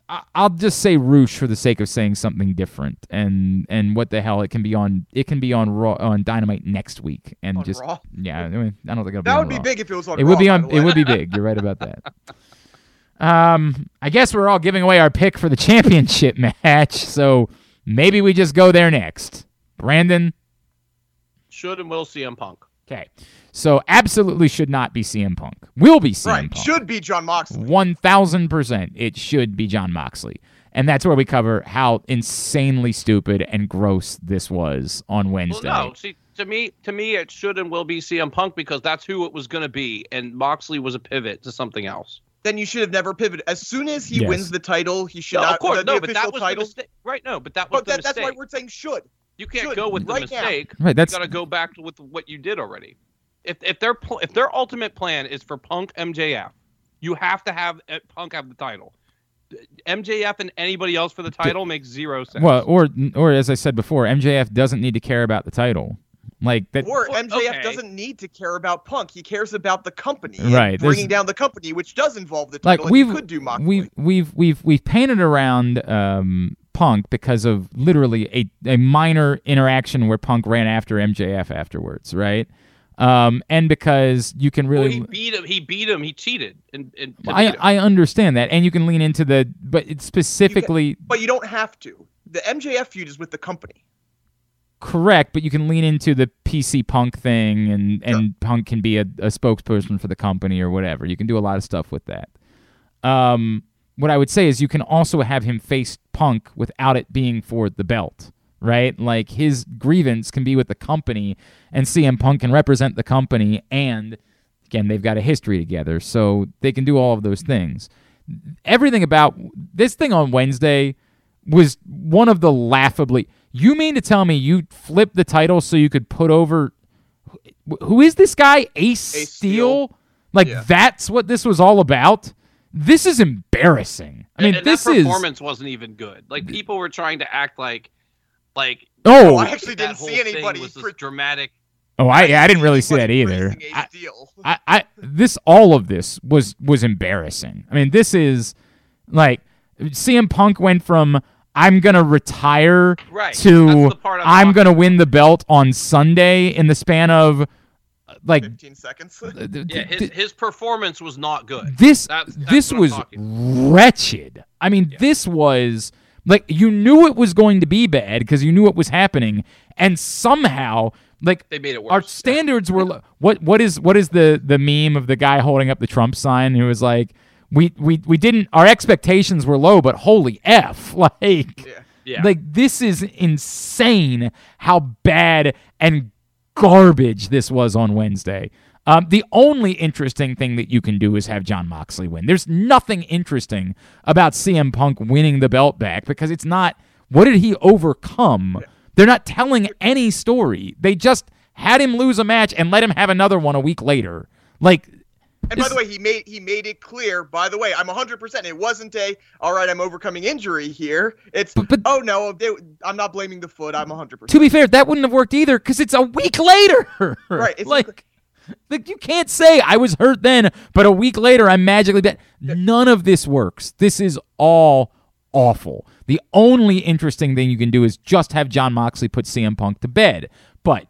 I- I'll just say Rush for the sake of saying something different, and and what the hell it can be on it can be on Raw on Dynamite next week, and On just Raw? yeah, I, mean, I don't think it'll be That on would be Raw. big if it was on. It would be on. It would be big. You're right about that. Um, I guess we're all giving away our pick for the championship match, so maybe we just go there next. Brandon, Should and will CM Punk. okay. So absolutely should not be CM Punk. Will be CM Right. Punk. Should be Jon Moxley. One thousand percent, it should be Jon Moxley, and that's where we cover how insanely stupid and gross this was on Well, Wednesday. no. See, to me, to me, it should and will be CM Punk because that's who it was going to be, and Moxley was a pivot to something else. Then you should have never pivoted. As soon as he Yes. wins the title, he should No, not. of course, the, the no, but that was title. the mistake. Right? No, but that was But the that, that's why we're saying should. You can't should, go with the right now. mistake. Right, that's- you got to go back to with what you did already. If if their pl- if their ultimate plan is for Punk MJF, you have to have uh, Punk have the title. MJF and anybody else for the title makes zero sense. Well, or or as I said before, MJF doesn't need to care about the title. Like that. Or MJF okay. doesn't need to care about Punk. He cares about the company. and Right, there's- Bringing down the company, which does involve the title. and we've could do Moxley. we've we've we've we've painted around um, Punk because of literally a a minor interaction where Punk ran after MJF afterwards, right? Um, and because you can Well, really, he beat him. He beat him. He cheated. And, and I. I understand that, and you can lean into the, but it's specifically but you don't have to. The MJF feud is with the company. correct, but you can lean into the PC Punk thing, and and Punk can be a, a spokesperson for the company or whatever. You can do a lot of stuff with that. Um, what I would say is you can also have him face Punk without it being for the belt, right? Like his grievance can be with the company, and CM Punk can represent the company, and again, they've got a history together, so they can do all of those things. Everything about this thing on Wednesday was one of the laughably. You mean to tell me you flipped the title so you could put over? Who is this guy? Ace, Ace Steel? Steel. Like Yeah. that's what this was all about. This is embarrassing. I mean, and this that is performance wasn't even good. Like people were trying to act like, like oh, I actually didn't see thing anybody. was this dramatic. oh, I, I didn't really see that either. I, Steel. I, I this all of this was was embarrassing. I mean, this is like CM Punk went from I'm gonna retire Right. to That's the part I'm I'm gonna win the belt on Sunday in the span of Like 15 seconds. th- th- Yeah, his his performance was not good. this That's- that's this was wretched. I mean, this was like you knew it was going to be bad because you knew what was happening, and somehow like They made it worse. our standards were lo- what what is what is the the meme of the guy holding up the Trump sign who was like we we we didn't our expectations were low but holy f like Yeah. Yeah. like this is insane how bad and garbage this was on Wednesday. Um, the only interesting thing that you can do is have Jon Moxley win. There's nothing interesting about CM Punk winning the belt back because it's not what did he overcome? They're not telling any story. They just had him lose a match and let him have another one a week later. Like And by the way, he made he made it clear. By the way, I'm 100. percent It wasn't a all right. I'm overcoming injury here. It's But- but- oh no, they, I'm not blaming the foot. I'm 100. percent to be fair, that wouldn't have worked either because it's a week later. Right, it's like, like you can't say I was hurt then, but a week later I'm magically dead. None of this works. This is all awful. The only interesting thing you can do is just have Jon Moxley put CM Punk to bed. But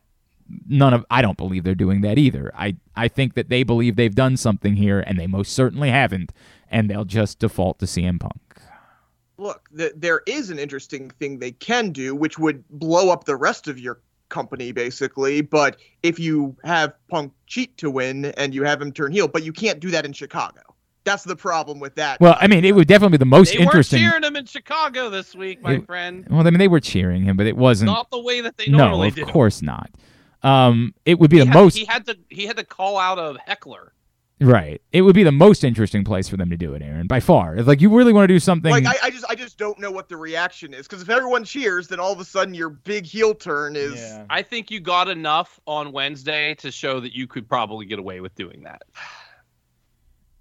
none of I don't believe they're doing that either. I I think that they believe they've done something here and they most certainly haven't and they'll just default to CM Punk. Look, th- there is an interesting thing they can do, which would blow up the rest of your company, basically. But if you have Punk cheat to win and you have him turn heel, but you can't do that in Chicago. That's the problem with that. Well, I mean, it would definitely be the most they interesting. weren't cheering him in Chicago this week, my It- friend. Well, I mean, they were cheering him, but it wasn't. Not the way that they normally no, of do. course not. Um, it would be He the had, most he had to he had to call out a heckler. Right. It would be the most interesting place for them to do it, Aaron, by far. If, like you really want to do something. like I, I just I just don't know what the reaction is because if everyone cheers, then all of a sudden your big heel turn is I think you got enough on Wednesday to show that you could probably get away with doing that.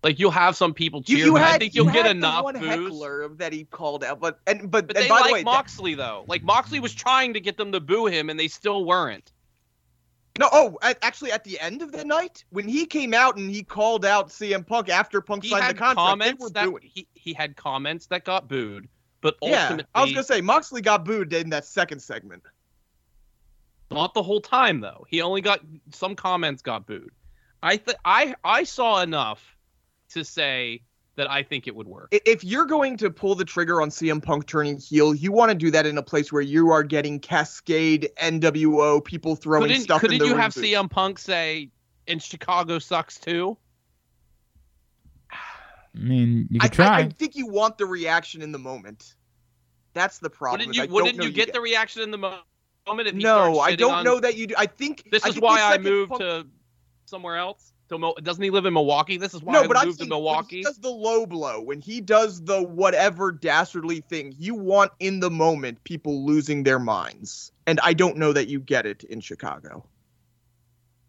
Like you'll have some people cheer. you but had, I think you'll you get had enough the one booze. heckler that he called out, but and but, But and they by like the way, that- Moxley though. Like Moxley was trying to get them to boo him, and they still weren't. No, oh, a- actually, at the end of the night when he came out and he called out CM Punk after Punk He signed the contract, they comments were that he, he had comments that got booed, but Yeah, I was gonna say Moxley got booed in that second segment. not the whole time though. He only got some comments got booed. I th- I I saw enough to say that I think it would work. If you're going to pull the trigger on CM Punk turning heel, you want to do that in a place where you are getting Cascade, NWO, people throwing couldn't stuff couldn't in the you ring have booth. CM Punk say, "In Chicago sucks too"? I mean, you I, could try. I, I think you want the reaction in the moment. That's the problem. Wouldn't you wouldn't know you get get the reaction in the mo- moment if he No, I don't on- know that you do. I think This I is think why I moved Punk- to somewhere else. To Mil- doesn't he live in Milwaukee? This is why No, I but I'm moved to saying when Milwaukee. he does the low blow, when he does the whatever dastardly thing, you want in the moment people losing their minds, and I don't know that you get it in Chicago.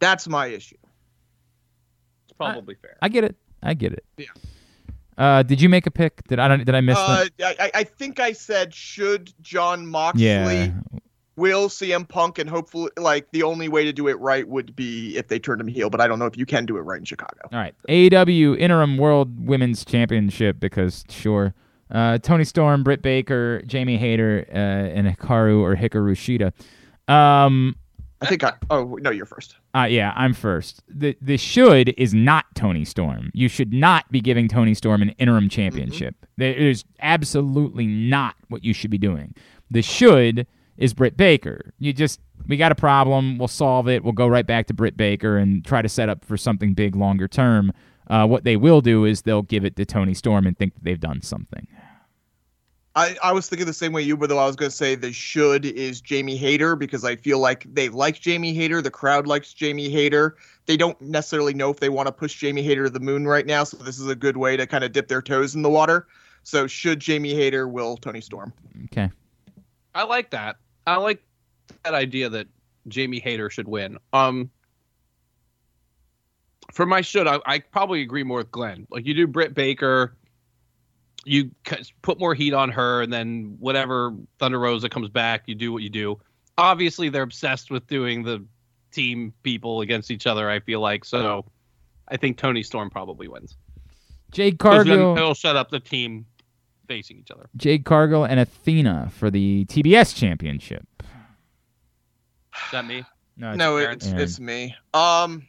That's my issue. It's probably fair. I get it. I get it. Yeah. Uh, did you make a pick? Did I don't? Did I miss Uh. I, I- I think I said should Jon Moxley Yeah. Will CM Punk, and hopefully, like the only way to do it right would be if they turned him heel. But I don't know if you can do it right in Chicago. All right. AEW Interim World Women's Championship because sure. Uh, Toni Storm, Britt Baker, Jamie Hayter, uh, and Hikaru or Hikaru Shida. Um, I think I. Oh no, you're first. uh, yeah, I'm first. The the should is not Toni Storm. You should not be giving Toni Storm an interim championship. That is absolutely not what you should be doing. The should is Britt Baker. You just we got a problem. We'll solve it. We'll go right back to Britt Baker and try to set up for something big longer term. Uh, what they will do is they'll give it to Toni Storm and think that they've done something. I, I was thinking the same way you were, though. I was going to say the should is Jamie Hayter because I feel like they like Jamie Hayter. The crowd likes Jamie Hayter. They don't necessarily know if they want to push Jamie Hayter to the moon right now, so this is a good way to kind of dip their toes in the water. So should Jamie Hayter will Toni Storm? Okay. I like that. I like that idea that Jamie Hayter should win. Um, for my should, I, I probably agree more with Glenn. Like you do Britt Baker, you put more heat on her, and then whatever Thunder Rosa comes back, you do what you do. Obviously, they're obsessed with doing the team people against each other. I feel like so. I think Toni Storm probably wins. Jade Cargill. He'll shut up the team facing each other. Jade Cargill and Athena for the TBS championship. Is that me? No, it's no, it's it's me. Um,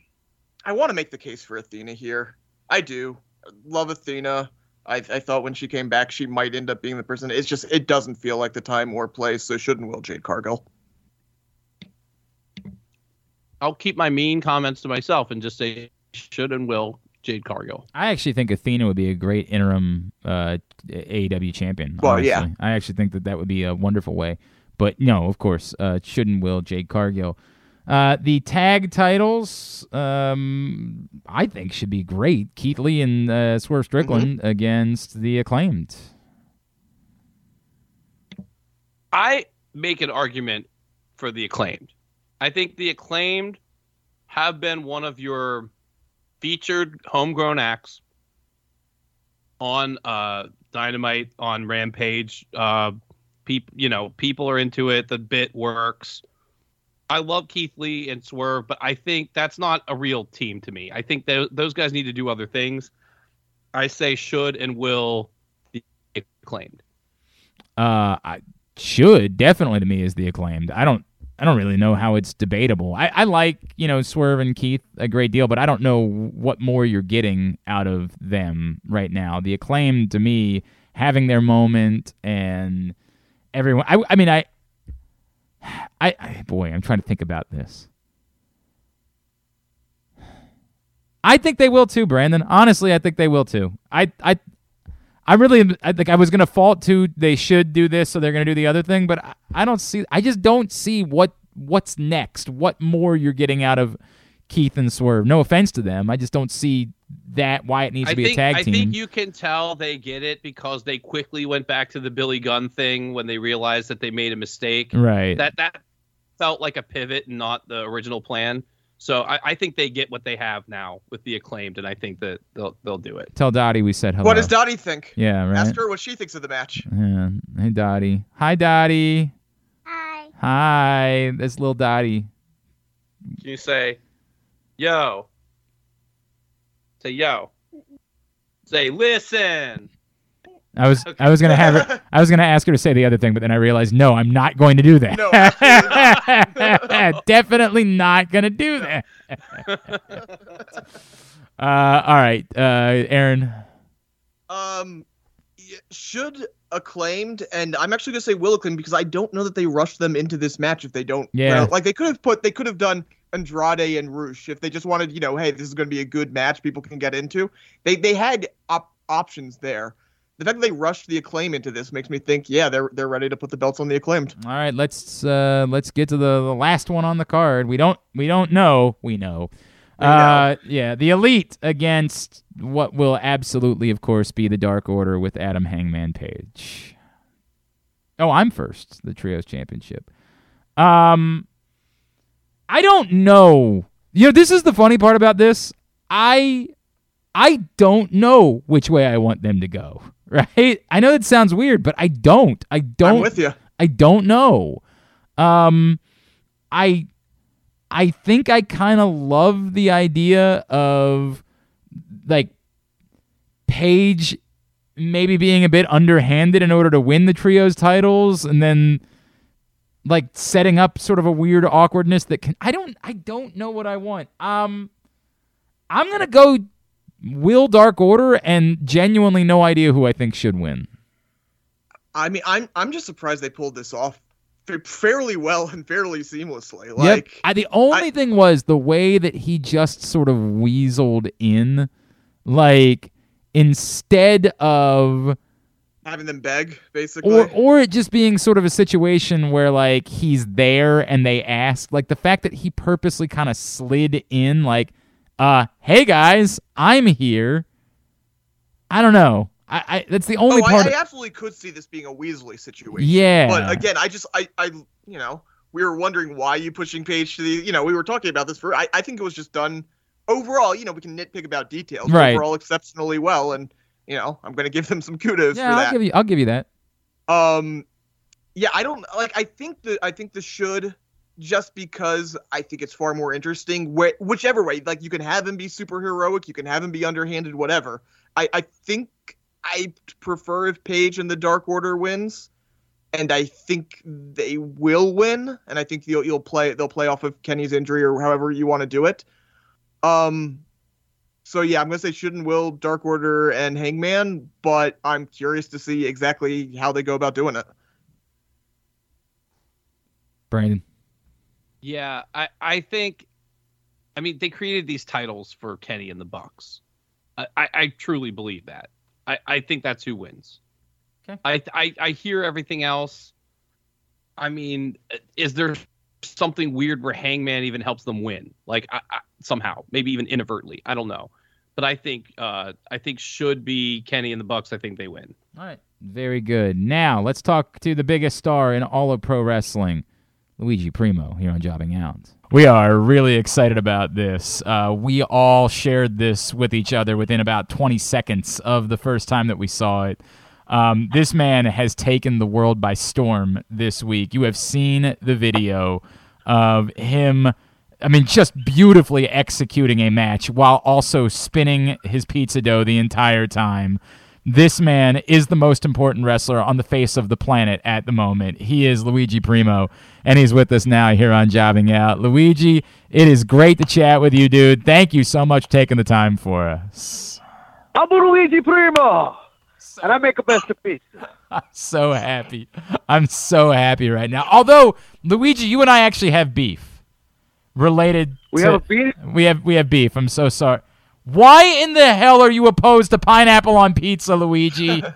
I want to make the case for Athena here. I do love Athena. I, I thought when she came back, she might end up being the person. It's just it doesn't feel like the time or place. So shouldn't will Jade Cargill. I'll keep my mean comments to myself and just say should and will Jade Cargill. I actually think Athena would be a great interim uh, AEW champion. Well, honestly. yeah. I actually think that that would be a wonderful way. But no, of course, uh, shouldn't will Jade Cargill. Uh, the tag titles, um, I think, should be great. Keith Lee and uh, Swerve Strickland against the acclaimed. I make an argument for the acclaimed. I think the acclaimed have been one of your featured homegrown acts on uh, Dynamite, on Rampage. Uh, people, you know, people are into it. The bit works. I love Keith Lee and Swerve, but I think that's not a real team to me. I think th- those guys need to do other things. I say should and will be acclaimed. Uh, I should definitely to me is the acclaimed. I don't. I don't really know how it's debatable. I, I like you know Swerve and Keith a great deal, but I don't know what more you're getting out of them right now. The acclaim to me having their moment and everyone. I, I mean I, I I boy I'm trying to think about this. I think they will too, Brandon. Honestly, I think they will too. I I I really, I think I was gonna fault to they should do this, so they're gonna do the other thing, but I, I don't see. I just don't see what what's next. What more you're getting out of Keith and Swerve? No offense to them, I just don't see that why it needs I to be think, a tag team. I think you can tell they get it because they quickly went back to the Billy Gunn thing when they realized that they made a mistake. right. That that felt like a pivot and not the original plan. So I, I think they get what they have now with the acclaimed, and I think that they'll they'll do it. Tell Dottie we said hello. What does Dottie think? Yeah, right. Ask her what she thinks of the match. Yeah. Hey, Dottie. Hi, Dottie. Hi. Hi. That's little Dottie. Can you say, "Yo"? Say "Yo." Say "Listen." I was Okay. I was gonna have her. I was gonna ask her to say the other thing, but then I realized no, I'm not going to do that. No, not. Definitely not gonna do that. uh, all right, uh, Aaron. Um, should acclaimed, and I'm actually gonna say will acclaimed because I don't know that they rushed them into this match if they don't. Yeah. like they could have put, they could have done Andrade and Rush if they just wanted, you know, hey, this is gonna be a good match people can get into. They they had op- options there. The fact that they rushed the acclaim into this makes me think, yeah, they're they're ready to put the belts on the acclaimed. All right, let's uh, let's get to the, the last one on the card. We don't we don't know. We know. Uh, yeah, the elite against what will absolutely, of course, be the Dark Order with Adam Hangman Page. Oh, I'm first. The trios championship. Um, I don't know. You know, this is the funny part about this. I I don't know which way I want them to go. Right? I know it sounds weird, but I don't. I don't. I'm with you. I don't know. Um, I I think I kind of love the idea of like Page maybe being a bit underhanded in order to win the trios titles, and then like setting up sort of a weird awkwardness that can. I don't. I don't know what I want. Um, I'm gonna go Will Dark Order and genuinely no idea who I think should win. I mean, I'm I'm just surprised they pulled this off fairly well and fairly seamlessly. Like, yep. I, the only thing was the way that he just sort of weaseled in, like instead of having them beg, basically. or or it just being sort of a situation where like he's there and they ask, like the fact that he purposely kind of slid in, like, uh, hey guys, I'm here. I don't know. I, I that's the only oh, part. I, I absolutely could see this being a Weasley situation. yeah, But again, I just I I you know we were wondering why you pushing Page to the you know we were talking about this for I, I think it was just done overall you know we can nitpick about details Right. overall exceptionally well and you know I'm gonna give them some kudos yeah, for I'll that. give you. I'll give you that. Um, yeah, I don't like. I think the I think the should just because I think it's far more interesting. Where whichever way, like you can have him be super heroic, you can have him be underhanded, whatever. I I think I prefer if Page and the Dark Order wins, and I think they will win, and I think you'll you'll play they'll play off of Kenny's injury or however you want to do it. Um, so yeah, I'm gonna say Should and Will, Dark Order, and Hangman, but I'm curious to see exactly how they go about doing it. Brandon. Yeah, I, I think, I mean, they created these titles for Kenny and the Bucks. I, I, I truly believe that. I, I think that's who wins. Okay. I, I, I hear everything else. I mean, is there something weird where Hangman even helps them win? Like I, I, somehow, maybe even inadvertently. I don't know, but I think, uh, I think should be Kenny and the Bucks. I think they win. All right. Very good. Now let's talk to the biggest star in all of pro wrestling, Luigi Primo, here on Jobbing Out. We are really excited about this. Uh, we all shared this with each other within about 20 seconds of the first time that we saw it. Um, this man has taken the world by storm this week. You have seen the video of him, I mean, just beautifully executing a match while also spinning his pizza dough the entire time. This man is the most important wrestler on the face of the planet at the moment. He is Luigi Primo, and he's with us now here on Jobbing Out. Luigi, it is great to chat with you, dude. Thank you so much for taking the time for us. I'm Luigi Primo, and I make a best of pizza. I'm so happy. I'm so happy right now. Although, Luigi, you and I actually have beef related We to, have a beef. we have we have beef. I'm so sorry. Why in the hell are you opposed to pineapple on pizza, Luigi?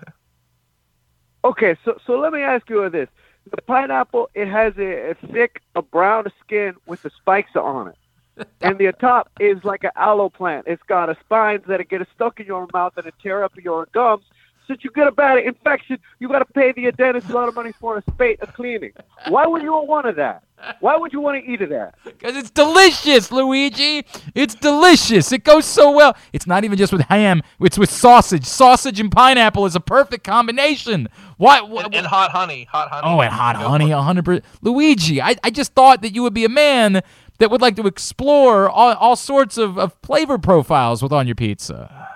Okay, so so let me ask you this: the pineapple, it has a, a thick, a brown skin with the spikes on it, and the top is like an aloe plant. It's got a spines that get stuck in your mouth and it tear up your gums. Since you get a bad infection, you got to pay the dentist a lot of money for a spate of cleaning. Why would you want one of that? Why would you want to eat of that? Because it's delicious, Luigi. It's delicious. It goes so well. It's not even just with ham, it's with sausage. Sausage and pineapple is a perfect combination. Why? wh- and, and hot honey, hot honey. Oh, and hot honey, for 100%. Luigi, I, I just thought that you would be a man that would like to explore all, all sorts of, of flavor profiles with on your pizza.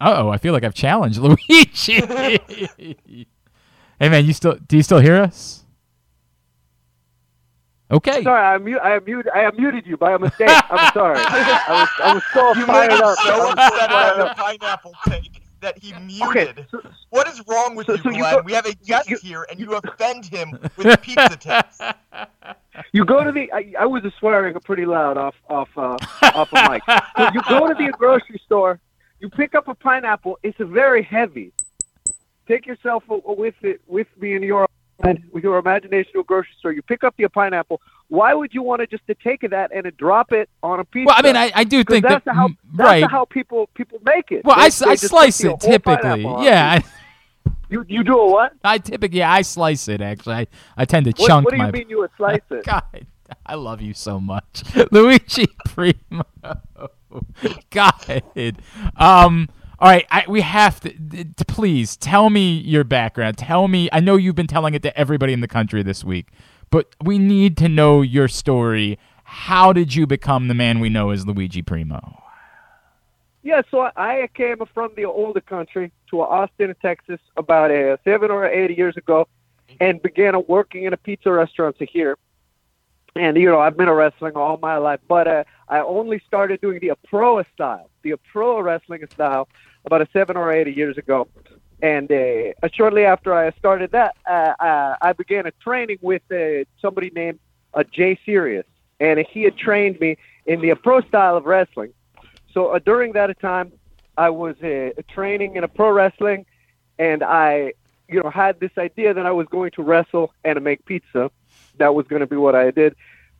Oh, I feel like I've challenged Luigi. hey man, you still do you still hear us? Okay. Sorry, I mute. I muted. I muted you by a mistake. I'm sorry. I was I was so You fired up. I so was upset by fired the pineapple take that he Okay, muted. so, What is wrong with So- you, so you Glenn? go- we have a guest you- here, and you offend him with pizza takes. You go to the. I, I was swearing pretty loud off off uh, off a mic. So you go to the grocery store. You pick up a pineapple. It's very heavy. Take yourself with it with me in your with your imagination to a grocery store. You pick up the pineapple. Why would you want to just to take that and drop it on a pizza? Well, I mean, I, I do think that's that how that's right. how people people make it. well, They- I, they I slice it typically. pineapple on a Yeah. You you do a what? I, I typically yeah I slice it actually. I, I tend to What, chunk what do you my. mean you would slice it? God, I love you so much, Luigi Primo. God, um. All right, I, we have to, d- Please tell me your background. Tell me. I know you've been telling it to everybody in the country this week, but we need to know your story. How did you become the man we know as Luigi Primo? Yeah, so I, I came from the older country to Austin, Texas, about uh, seven or eight years ago, and began working in a pizza restaurant here. And you know, I've been a wrestling all my life, but uh, I only started doing the pro style, the pro wrestling style, about a seven or eight years ago. And uh, shortly after I started that, uh, uh, I began a training with uh, somebody named uh, Jay Sirius, and he had trained me in the pro style of wrestling. So during that time, I was training in a pro wrestling, and I, you know, had this idea that I was going to wrestle and make pizza. That was going to be what I did.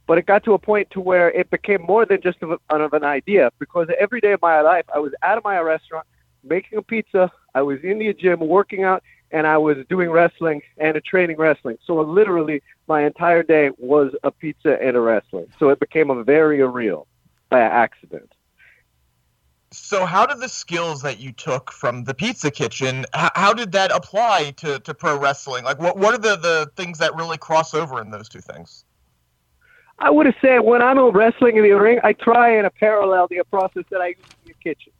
But it got to a point to where it became more than just of, a, of an idea because every day of my life I was out of my restaurant making a pizza. I was in the gym working out, and I was doing wrestling and training wrestling. So literally, my entire day was a pizza and a wrestling. So it became a very real by accident. So, how did the skills that you took from the pizza kitchen? How, how did that apply to, to pro wrestling? Like, what what are the, the things that really cross over in those two things? I would have said when I'm wrestling in the ring, I try and a parallel the process that I use in the kitchen.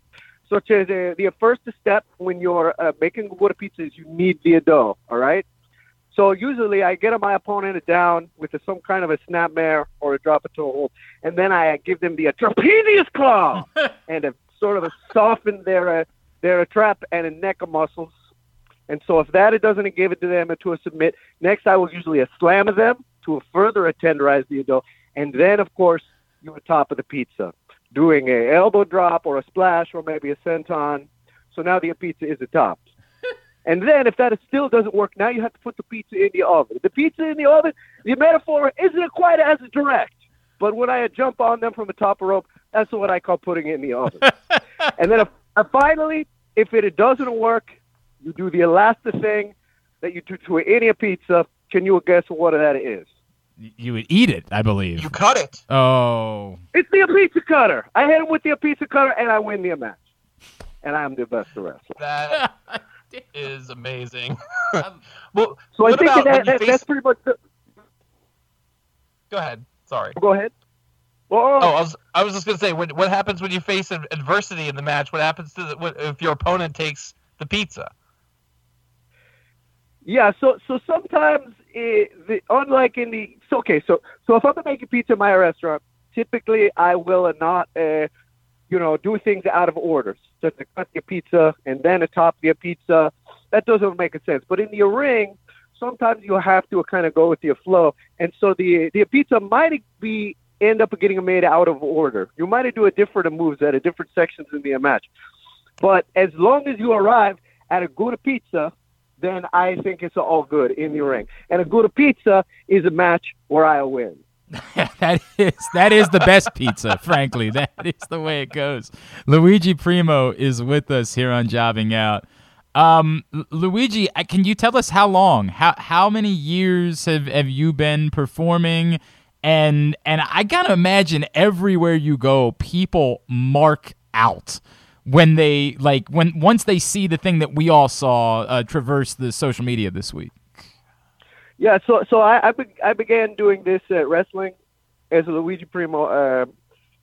Such as uh, the first step when you're uh, making what a pizza is, you need the dough. All right. So usually I get my opponent down with a, some kind of a snapmare or a drop it to a hold, and then I give them the trapezius claw and a, sort of a soften their uh, their trap and a neck of muscles. And so if that it doesn't give it to them to a submit, next I will usually a slam of them to a further tenderize the ado, and then of course you on top of the pizza, doing a elbow drop or a splash or maybe a senton. So now the pizza is topped. And then, if that still doesn't work, now you have to put the pizza in the oven. The pizza in the oven, the metaphor isn't quite as direct. But when I jump on them from the top of rope, that's what I call putting it in the oven. and then, if, uh, finally, if it, it doesn't work, you do the elastic thing that you do to any pizza. Can you guess what that is? You would eat it, I believe. You cut it. Oh. It's the pizza cutter. I hit him with the pizza cutter, and I win the match. And I'm the best wrestler. That is amazing. well, So I think about that, that face- that's pretty much. The, Go ahead. Sorry. go ahead. Well, Oh, I was I was just gonna say, what what happens when you face adversity in the match? What happens to the, what, if your opponent takes the pizza? Yeah, so so sometimes it, the, unlike in the so okay, so so if I'm making pizza in my restaurant, typically I will not uh, you know do things out of order. So to cut the pizza and then atop the pizza, that doesn't make a sense. But in the ring, sometimes you have to kind of go with the flow, and so the the pizza might be end up getting made out of order. You might do a different moves at a different sections in the match, but as long as you arrive at a good pizza then I think it's all good in the ring. And a good pizza is a match where I win. that is that is the best pizza, frankly. That is the way it goes. Luigi Primo is with us here on Jobbing Out. Um, Luigi, uh, can you tell us how long? How how many years have, have you been performing? And and I gotta imagine everywhere you go, people mark out when they like when once they see the thing that we all saw uh, traverse the social media this week. Yeah, so so I I, be, I began doing this uh, wrestling as a Luigi Primo uh,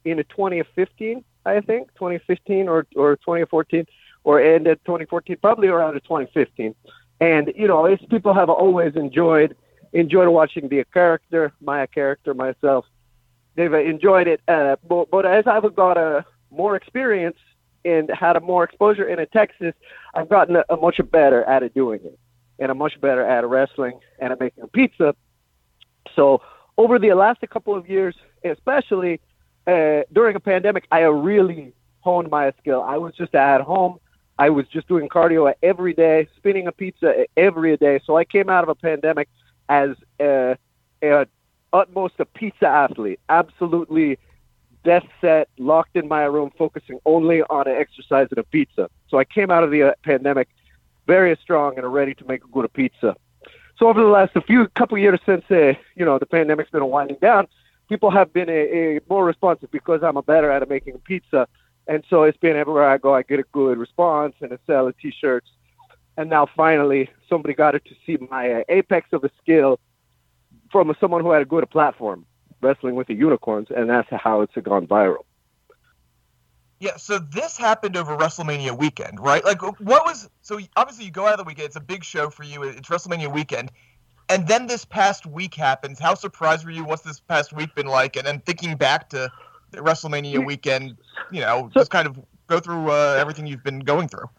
in 2015, I think 2015 or or 2014 or ended 2014, probably around 2015. And you know, it's people have always enjoyed enjoyed watching the character, my character, myself. They've enjoyed it, uh, but, but as I've got a more experience and had a more exposure in Texas, I've gotten a, a much better at it doing it and I'm much better at wrestling and at making pizza. So over the last couple of years, especially uh, during a pandemic, I really honed my skill. I was just at home. I was just doing cardio every day, spinning a pizza every day. So I came out of a pandemic as a, a utmost a pizza athlete, absolutely death set, locked in my room, focusing only on exercise and a pizza. So I came out of the uh, pandemic very strong and ready to make a good pizza. So over the last a few couple years since uh, you know the pandemic's been winding down, people have been a, a more responsive because I'm a better at making pizza, and so it's been everywhere I go, I get a good response and I sell t-shirts, and now finally somebody got it to see my uh, apex of the skill from someone who had a good platform, wrestling with the unicorns, and that's how it's gone viral. Yeah, so this happened over WrestleMania weekend, right? Like, what was so? Obviously, you go out of the weekend; it's a big show for you. It's WrestleMania weekend, and then this past week happens. How surprised were you? What's this past week been like? And then thinking back to WrestleMania weekend, you know, So- just kind of go through uh, everything you've been going through.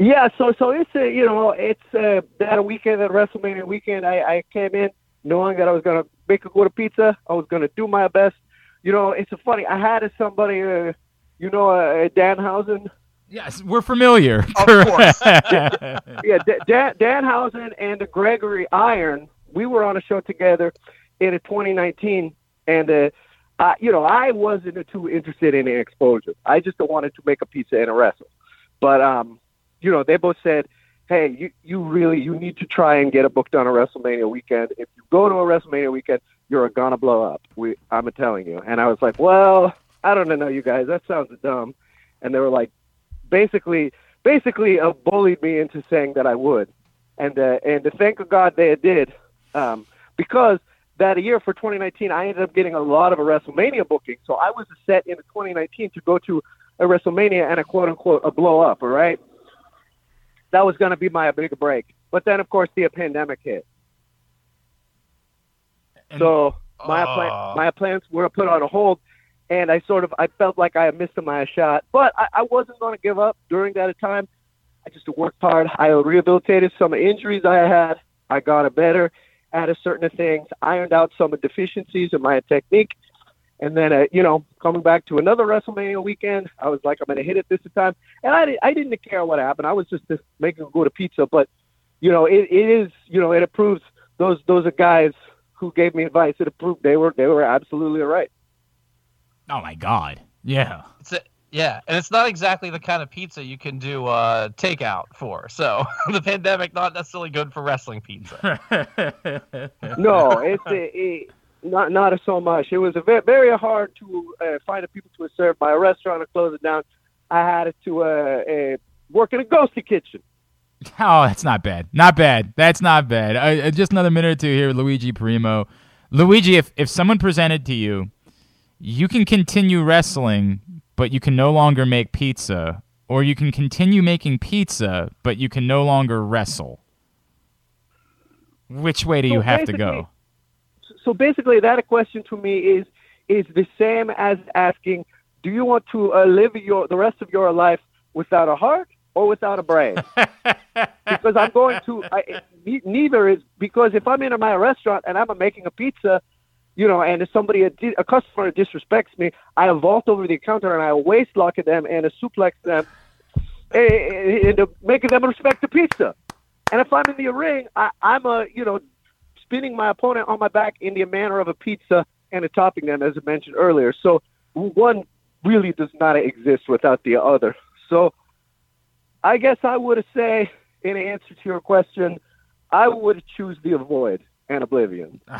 Yeah, so so it's a you know it's uh, that weekend at WrestleMania weekend. I, I came in knowing that I was gonna make a good pizza. I was gonna do my best. You know, it's funny. I had somebody, uh, you know, uh, Danhausen. Yes, we're familiar. Of course. Yeah, D- Dan Danhausen and Gregory Iron. We were on a show together in 2019, and uh, I, you know, I wasn't too interested in the exposure. I just wanted to make a pizza and a wrestle. But um, you know, they both said, "Hey, you you really you need to try and get a booked on a WrestleMania weekend. If you go to a WrestleMania weekend, you're gonna blow up. We, I'm telling you." And I was like, "Well, I don't know, you guys. That sounds dumb." And they were like, basically, basically, uh, bullied me into saying that I would. And uh, and thank God they did, um, because that year for 2019, I ended up getting a lot of a WrestleMania booking. So I was set in 2019 to go to a WrestleMania and a quote unquote a blow up. All right. That was going to be my big break. But then, of course, the pandemic hit. so my Oh. plan, my plans were put on a hold, and I sort of I felt like I missed my shot. But I, I wasn't going to give up during that time. I just worked hard. I rehabilitated some injuries I had. I got a better at a certain things, ironed out some of deficiencies in my technique, and then uh, you know coming back to another WrestleMania weekend, I was like I'm going to hit it this time, and I, I didn't care what happened. I was just, just making a go to pizza, but you know it, it is you know it approves those those are guys who gave me advice. It approved they were they were absolutely right. Oh my God. Yeah. It's a, yeah, and it's not exactly the kind of pizza you can do uh, takeout for. So the pandemic not necessarily good for wrestling pizza. no, it's a, it, not not so much. It was a very very hard to uh, find the people to serve my restaurant or close it down. I had to uh, uh, work in a ghosty kitchen. Oh, that's not bad. Not bad. That's not bad. Just another minute or two here, Luigi Primo. Luigi, if if someone presented to you, you can continue wrestling, but you can no longer make pizza, or you can continue making pizza, but you can no longer wrestle. Which way do So you have to go? So basically, that question to me is is the same as asking, do you want to uh, live your the rest of your life without a heart or without a brain? because I'm going to. I, ne- neither is because if I'm in my restaurant and I'm making a pizza, you know, and if somebody a, di- a customer disrespects me, I vault over the counter and I waist lock at them and a suplex them, eh, and making them respect the pizza. And if I'm in the ring, I, I'm a you know spinning my opponent on my back in the manner of a pizza and a topping them, as I mentioned earlier. So one really does not exist without the other. So I guess I would say, in answer to your question, I would choose the avoid and oblivion.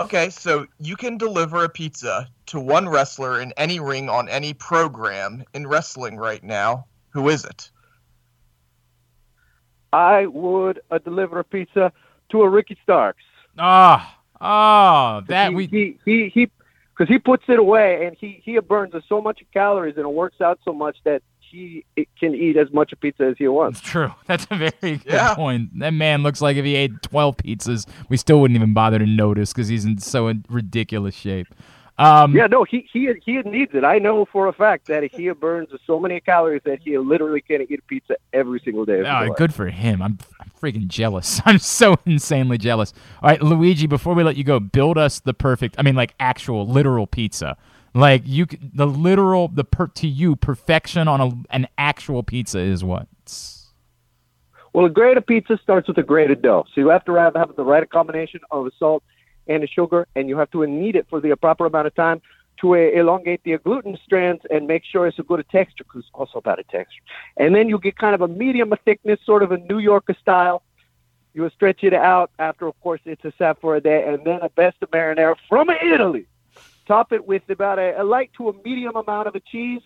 Okay, so you can deliver a pizza to one wrestler in any ring on any program in wrestling right now. Who is it? I would uh, deliver a pizza to a Ricky Starks. Oh, oh, that he, we. he he he because he puts it away and he he burns so much calories and it works out so much that he can eat as much pizza as he wants. It's true. That's a very good Yeah. point. That man looks like if he ate 12 pizzas, we still wouldn't even bother to notice because he's in so ridiculous shape. Um, Yeah, no, he he he needs it. I know for a fact that he burns so many calories that he literally can't eat pizza every single day. of Oh, life. good for him. I'm, I'm freaking jealous. I'm so insanely jealous. All right, Luigi, before we let you go, build us the perfect, I mean, like actual, literal pizza. Like you, the literal, the per to you, perfection on a, an actual pizza is what? Well, a grated pizza starts with a grated dough. So you have to have, have the right combination of salt and the sugar, and you have to knead it for the proper amount of time to uh, elongate the gluten strands and make sure it's a good texture, because it's also about a texture. And then you get kind of a medium thickness, sort of a New Yorker style. You will stretch it out after, of course, it's a sat for a day, and then a best of marinara from Italy. Top it with about a, a light to a medium amount of a cheese,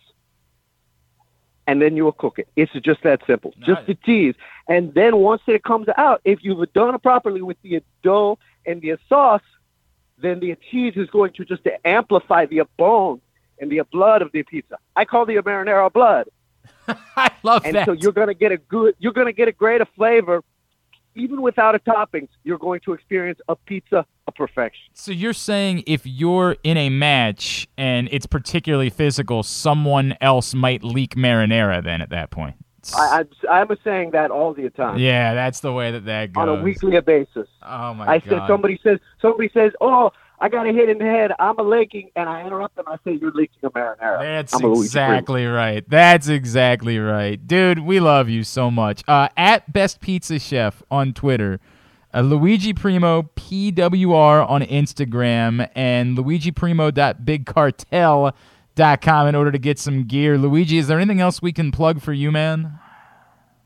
and then you will cook it. It's just that simple. Just the cheese. And then once it comes out, if you've done it properly with the dough and the sauce, then the cheese is going to just amplify the bone and the blood of the pizza. I call the marinara blood. I love And that. And so you're going to get a good, you're going to get a greater flavor. Even without a toppings, you're going to experience a pizza of perfection. So you're saying if you're in a match and it's particularly physical, someone else might leak marinara then at that point. I, I, I'm saying that all the time yeah, that's the way that that goes. on a weekly basis. Oh my I god. said somebody says somebody says, "Oh, I got a hit in the head. I'm a leaking," and I interrupt them. I say, "You're leaking a marinara." That's I'm a exactly right. That's exactly right, dude. We love you so much. Uh, at Best Pizza Chef on Twitter, uh, Luigi Primo PWR on Instagram, and LuigiPrimo.BigCartel.com in order to get some gear. Luigi, is there anything else we can plug for you, man?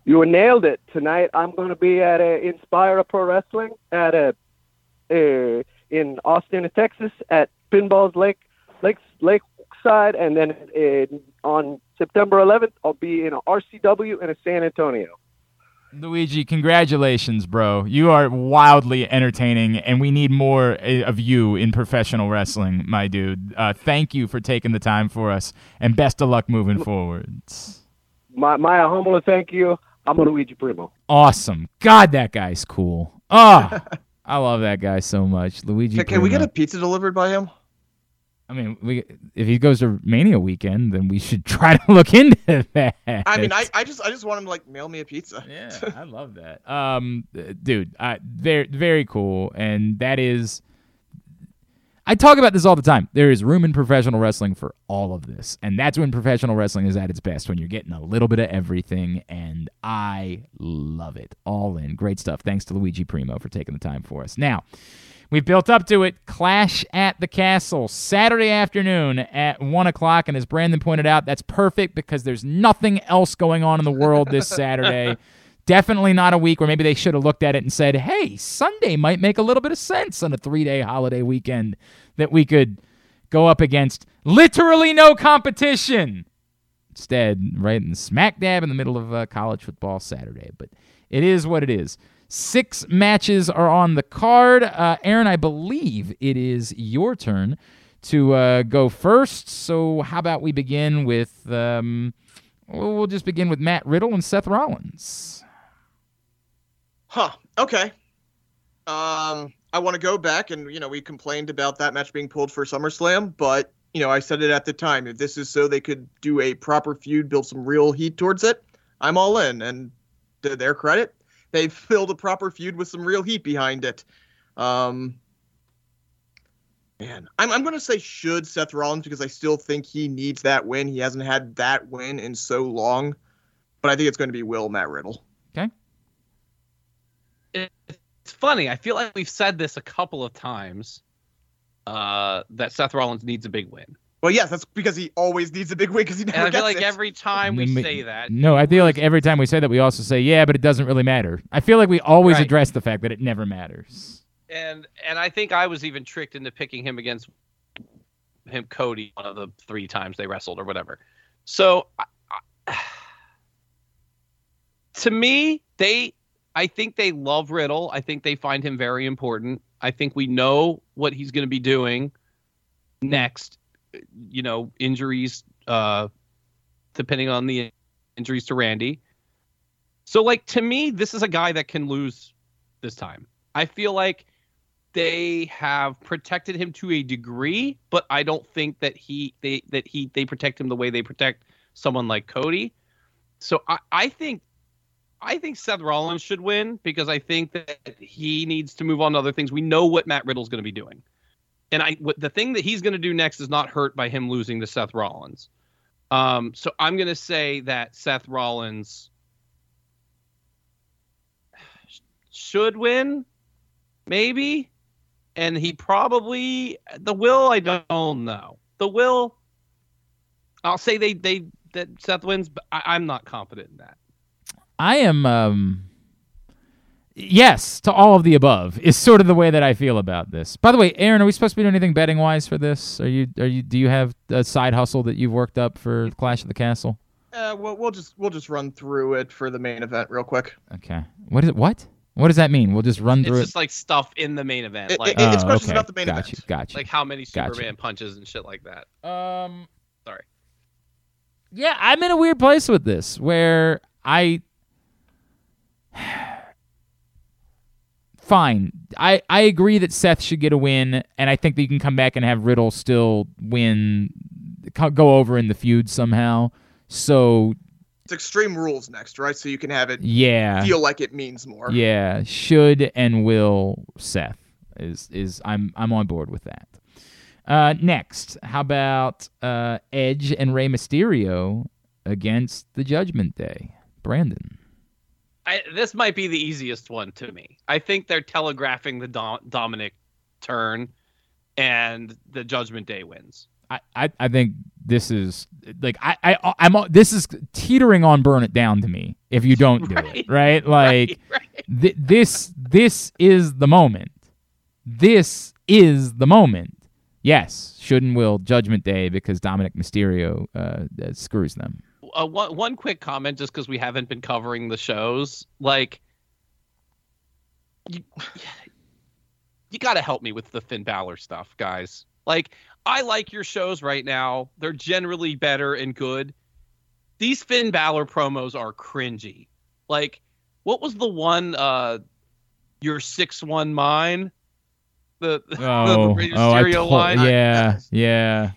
You nailed it. Tonight I'm going to be at a Inspire Pro Wrestling at a uh, in Austin, Texas, at Pinballs Lake Lakes Lakeside, and then in, on September 11th I'll be in RCW in a San Antonio. Luigi, congratulations, bro. You are wildly entertaining, and we need more uh, of you in professional wrestling, my dude. Uh, thank you for taking the time for us, and best of luck moving forward. my my humble thank you. I'm Luigi Primo. Awesome. God, that guy's cool. Oh, I love that guy so much. Luigi. Can, can we get a pizza delivered by him? I mean, we if he goes to Mania weekend, then we should try to look into that. I mean, I, I just I just want him to like mail me a pizza. yeah, I love that. Um, uh, dude, I, very very cool, and that is. I talk about this all the time. There is room in professional wrestling for all of this, and that's when professional wrestling is at its best. When you're getting a little bit of everything, and I love it. All in, great stuff. Thanks to Luigi Primo for taking the time for us. Now. We've built up to it. Clash at the Castle, Saturday afternoon at 1 o'clock. And as Brandon pointed out, that's perfect because there's nothing else going on in the world this Saturday. Definitely not a week where maybe they should have looked at it and said, hey, Sunday might make a little bit of sense on a three day holiday weekend that we could go up against literally no competition. Instead, right in smack dab in the middle of uh, college football Saturday. But it is what it is. Six matches are on the card. Uh, Aaron, I believe it is your turn to uh, go first. So, how about we begin with? Um, well, just begin with Matt Riddle and Seth Rollins. Huh. Okay. Um, I want to go back and you know we complained about that match being pulled for SummerSlam, but you know I said it at the time. If this is so they could do a proper feud, build some real heat towards it, I'm all in. And to their credit, they've filled a proper feud with some real heat behind it. Um, man, I'm I'm gonna say should Seth Rollins because I still think he needs that win. He hasn't had that win in so long, but I think it's going to be Will Matt Riddle. Okay. It's funny. I feel like we've said this a couple of times uh, that Seth Rollins needs a big win. Well, yes, that's because he always needs a big win because he never And I feel like it. every time we Ma- say that, No, I feel like every time we say that, we also say, yeah, but it doesn't really matter. I feel like we always Right. address the fact that it never matters. and and I think I was even tricked into picking him against him Cody one of the three times they wrestled or whatever. So I, I, to me, they I think they love Riddle. I think they find him very important. I think we know what he's going to be doing next. You know, injuries uh depending on the injuries to Randy. So like to me, this is a guy that can lose this time. I feel like they have protected him to a degree, but I don't think that he they that he they protect him the way they protect someone like Cody. So I, I think I think Seth Rollins should win because I think that he needs to move on to other things. We know what Matt Riddle's going to be doing. And I the thing that he's going to do next is not hurt by him losing to Seth Rollins. Um, so I'm going to say that Seth Rollins should win, maybe, and he probably the will. I don't know the will. I'll say they they that Seth wins, but I, I'm not confident in that. I am um yes to all of the above is sort of the way that I feel about this. By the way, Aaron, are we supposed to be doing anything betting wise for this? Are you are you do you have a side hustle that you've worked up for Clash of the Castle? Uh, we'll, we'll just we'll just run through it for the main event real quick. Okay. What is it? What? What does that mean? We'll just run through It's through just like stuff in the main event, It- like it- it's Oh, questions okay. about the main Gotcha, event. Gotcha. like how many Gotcha. Superman punches and shit like that. Um. Sorry. Yeah, I'm in a weird place with this where I. Fine, I I agree that Seth should get a win, and I think that you can come back and have Riddle still win, go over in the feud somehow. So It's Extreme Rules next, right? So you can have it yeah, feel like it means more. yeah, should and will Seth is is I'm I'm on board with that. Uh, next, how about uh, Edge and Rey Mysterio against the Judgment Day? Brandon. I, this might be the easiest one to me. I think they're telegraphing the Dom- Dominic turn, and the Judgment Day wins. I, I, I think this is like I, I I'm this is teetering on burn it down to me if you don't do Right. it right like right, right. th- this this is the moment this is the moment yes should and will Judgment Day because Dominic Mysterio uh, uh, screws them uh, one one quick comment, just because we haven't been covering the shows, like you, you got to help me with the Finn Balor stuff, guys. Like, I like your shows right now; they're generally better and good. these Finn Balor promos are cringy. Like, what was the one? uh Your six one mine. The, the, Oh, radio oh, I to- line. yeah, yeah.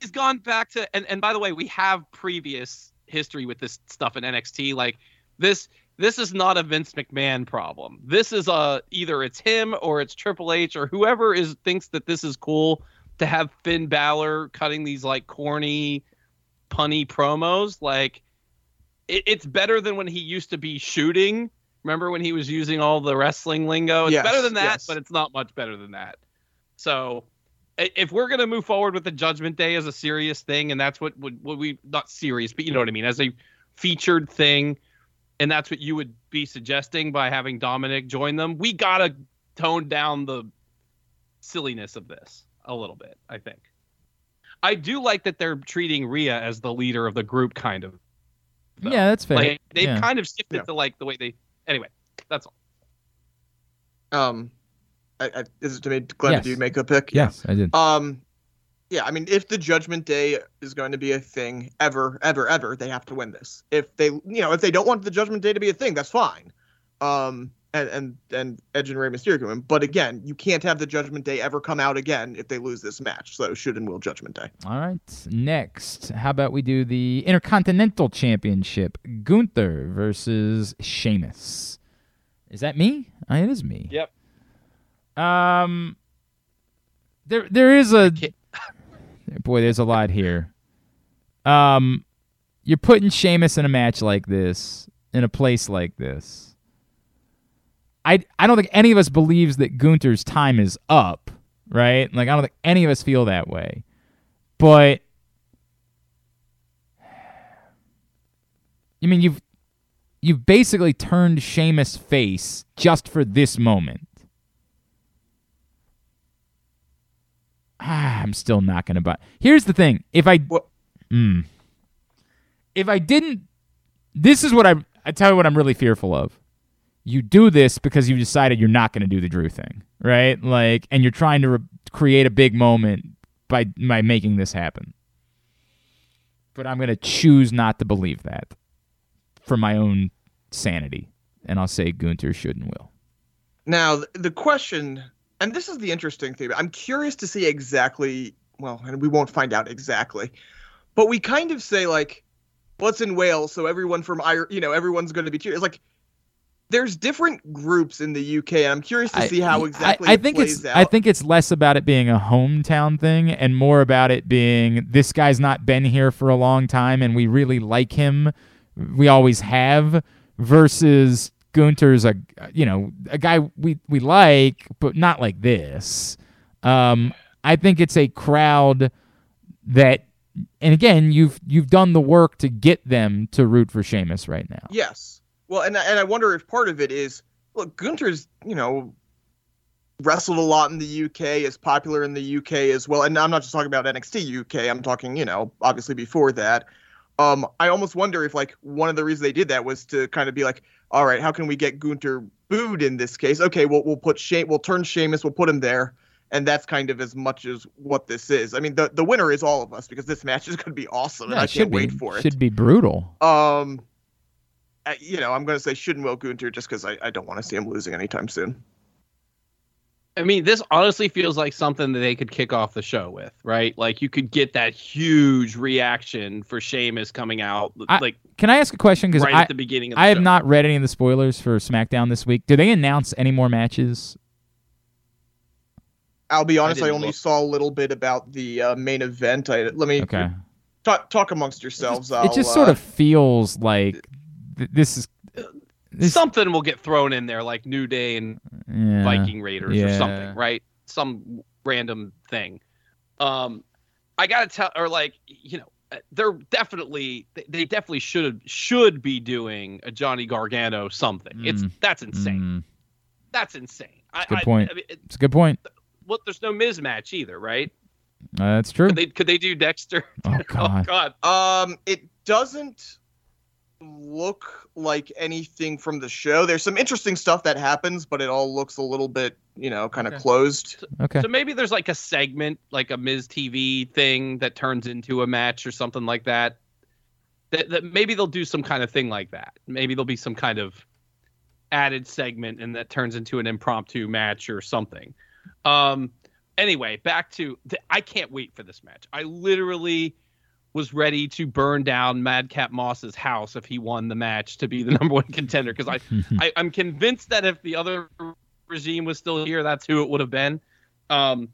He's gone back to and, and by the way we have previous history with this stuff in nxt like this this is not a vince mcmahon problem. This is a either it's him or it's triple h or whoever is thinks that this is cool to have finn Balor cutting these like corny punny promos. Like it, it's better than when he used to be shooting. Remember when he was using all the wrestling lingo? It's Yes, better than that yes. but it's not much better than that. So if we're gonna move forward with the Judgment Day as a serious thing, and that's what would what we not serious, but you know what I mean, as a featured thing, and that's what you would be suggesting by having Dominic join them, we gotta tone down the silliness of this a little bit. I think. I do like that they're treating Rhea as the leader of the group, kind of. though. Yeah, that's fair. Like they've Yeah. kind of shifted Yeah. to like the way they. Anyway, that's all. Um, I, I, is it to me, Glenn? Yes. Did you make a pick? Yes, I did. Um, yeah. I mean, if the Judgment Day is going to be a thing ever, ever, ever, they have to win this. If they, you know, if they don't want the Judgment Day to be a thing, that's fine. Um, and and and Edge and Rey Mysterio can win. But again, you can't have the Judgment Day ever come out again if they lose this match. So should and will Judgment Day. All right. Next, how about we do the Intercontinental Championship? Gunther versus Sheamus. Is that me? Uh, it is me. Yep. Um, there there is a boy. There's a lot here. Um, you're putting Sheamus in a match like this in a place like this. I I don't think any of us believes that Gunther's time is up, right? Like I don't think any of us feel that way. But I mean, you've you've basically turned Sheamus face just for this moment. Ah, I'm still not gonna buy. Here's the thing: if I, Mm. if I didn't, this is what I I tell you what I'm really fearful of. You do this because you decided you're not going to do the Drew thing, right? Like, and you're trying to re- create a big moment by by making this happen. But I'm going to choose not to believe that for my own sanity, and I'll say Gunther should and will. Now, the question, and this is the interesting thing, I'm curious to see exactly, well, and we won't find out exactly, but we kind of say, like, what's in Wales, so everyone from Ire, you know, everyone's going to be cheering. It's like, there's different groups in the UK, and I'm curious to see how exactly I, I it think plays it's out. I think it's less about it being a hometown thing and more about it being this guy's not been here for a long time and we really like him. We always have versus Gunther's a you know a guy we we like but not like this. Um, I think it's a crowd that and again you've you've done the work to get them to root for Sheamus right now. Yes. Well, and and I wonder if part of it is look, Gunther's you know wrestled a lot in the UK, is popular in the UK as well, and I'm not just talking about NXT UK. I'm talking you know obviously before that. Um, I almost wonder if like one of the reasons they did that was to kind of be like, all right, how can we get Gunther booed in this case? Okay, we'll we'll put Shane, we'll turn Sheamus, we'll put him there. And that's kind of as much as what this is. I mean, the, the winner is all of us because this match is going to be awesome, and I should can't be wait for it. should be brutal. Um, uh, you know, I'm going to say shouldn't Will Gunther just because I, I don't want to see him losing anytime soon. I mean, this honestly feels like something that they could kick off the show with, right? Like you could get that huge reaction for Sheamus coming out, I- like Can I ask a question? Because right I, at the beginning of the I have show. not read any of the spoilers for SmackDown this week. Do they announce any more matches? I'll be honest, I, didn't only look. saw a little bit about the uh, main event. I let me Okay. talk talk amongst yourselves. it I'll, just sort uh, of feels like th- this is this, Something will get thrown in there, like New Day and yeah. Viking Raiders or something, right? Some random thing. Um, I gotta tell, or like you know, they're definitely they- they definitely should should be doing a Johnny Gargano something. It's Mm, that's insane. Mm, That's insane. I, good point. I mean, it, it's a good point. well, there's no mismatch either, right? Uh, that's true. Could they could they do Dexter? Oh oh God. God. Um, it doesn't look like anything from the show. There's some interesting stuff that happens, but it all looks a little bit, you know, kind of Okay. closed. Okay. So maybe there's like a segment, like a Miz TV thing that turns into a match or something like that. that, that maybe they'll do some kind of thing like that. Maybe there'll be some kind of added segment and that turns into an impromptu match or something. Um, anyway, back to the, I can't wait for this match. I literally was ready to burn down Madcap Moss's house if he won the match to be the number one contender because I, I I'm convinced that if the other regime was still here, that's who it would have been. Um,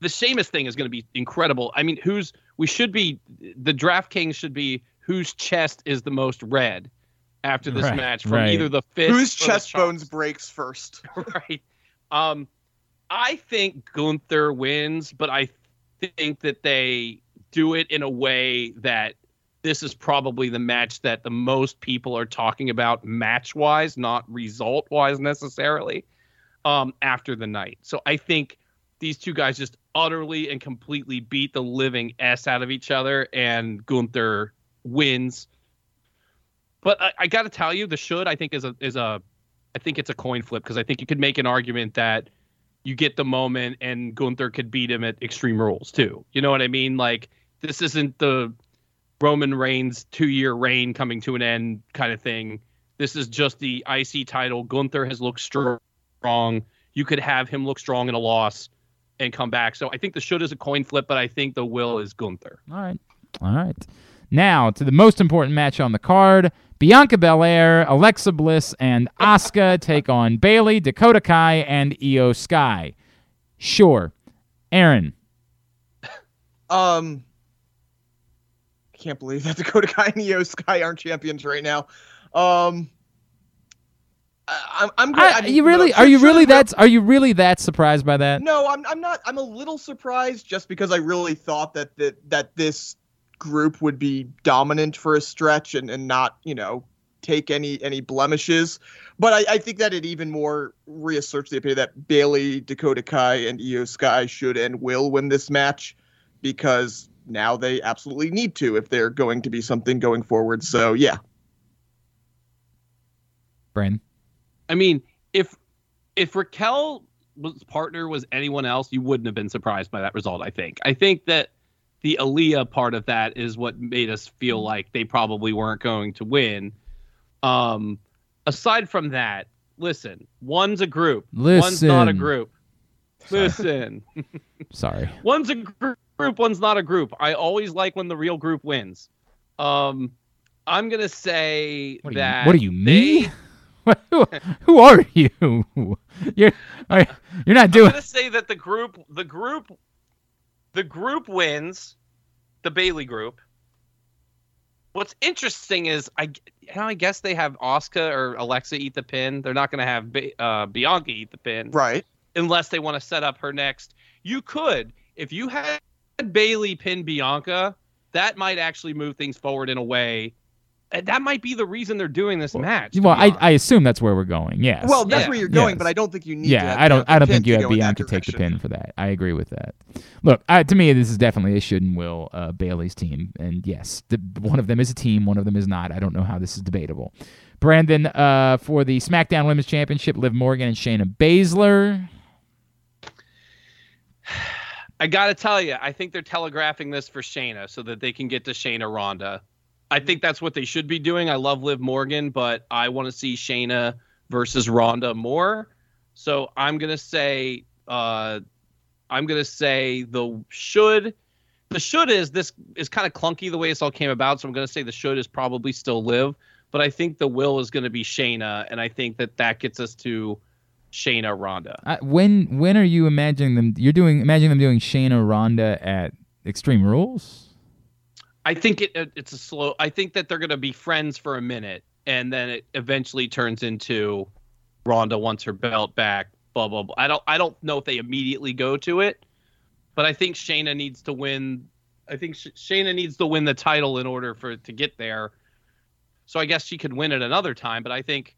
the Sheamus thing is going to be incredible. I mean, who's we should be the DraftKings should be whose chest is the most red after this Right, match from right. either the fist Whose or the chest bones breaks first? right. Um, I think Gunther wins, but I think that they do it in a way that this is probably the match that the most people are talking about match wise, not result wise necessarily, um, after the night. So I think these two guys just utterly and completely beat the living S out of each other, and Gunther wins. But I, I got to tell you, the should I think is a is a I think it's a coin flip because I think you could make an argument that you get the moment and Gunther could beat him at Extreme Rules too. You know what I mean? Like this isn't the Roman Reigns two year reign coming to an end kind of thing. This is just the IC title. Gunther has looked strong. You could have him look strong in a loss and come back. So I think the should is a coin flip, but I think the will is Gunther. All right. All right. Now to the most important match on the card. Bianca Belair, Alexa Bliss, and Asuka take on Bayley, Dakota Kai, and Iyo Sky. Sure. Aaron. Um, I can't believe that Dakota Kai and Iyo Sky aren't champions right now. Um, I, I'm, I'm. I- you really are you really that are you really that surprised by that? No, I'm. I'm not. I'm a little surprised just because I really thought that that that this group would be dominant for a stretch and and not you know take any any blemishes. But I, I think that it even more reasserts the opinion that Bayley, Dakota Kai, and Iyo Sky should and will win this match because now they absolutely need to if they're going to be something going forward. So yeah, Brandon. I mean, if if Raquel was partner was anyone else, you wouldn't have been surprised by that result. I think. I think that the Aliyah part of that is what made us feel like they probably weren't going to win. Um, aside from that, listen, one's a group, one's not a Listen. group. Listen, Sorry. one's a gr- group, one's not a group. I always like when the real group wins. Um, I'm gonna say What are you, that. what are you me? they- who, who are you? You're are, you're not doing. I'm gonna say that the group, the group, the group wins, the Bayley group. What's interesting is I, you I guess they have Asuka or Alexa eat the pin. They're not gonna have ba- uh, Bianca eat the pin right. unless they want to set up her next. You could, if you had Bayley pin Bianca, that might actually move things forward in a way. That might be the reason they're doing this match. Well, I. I assume that's where we're going. Yes. Well, that's Yeah. where you're going, Yes. but I don't think you need. to yeah, have I don't. I don't think you have go in Bianca take the pin for that. I agree with that. Look, I, to me, this is definitely a should and will uh, Bayley's team, and yes, the, one of them is a team, one of them is not. I don't know how this is debatable. Brandon, uh, for the SmackDown Women's Championship, Liv Morgan and Shayna Baszler. I gotta tell you, I think they're telegraphing this for Shayna so that they can get to Shayna Ronda. I think that's what they should be doing. I love Liv Morgan, but I want to see Shayna versus Ronda more. So I'm gonna say, uh, I'm gonna say the should. The should is this is kind of clunky the way this all came about. So I'm gonna say the should is probably still Liv, but I think the will is gonna be Shayna, and I think that that gets us to Shayna Ronda. Uh, when when are you imagining them? You're doing imagining them doing Shayna Ronda at Extreme Rules. I think it, it it's a slow. I think that they're going to be friends for a minute, and then it eventually turns into Ronda wants her belt back. Blah blah blah. I don't I don't know if they immediately go to it, but I think Shayna needs to win. I think Sh- Shayna needs to win the title in order for it to get there. So I guess she could win it another time, but I think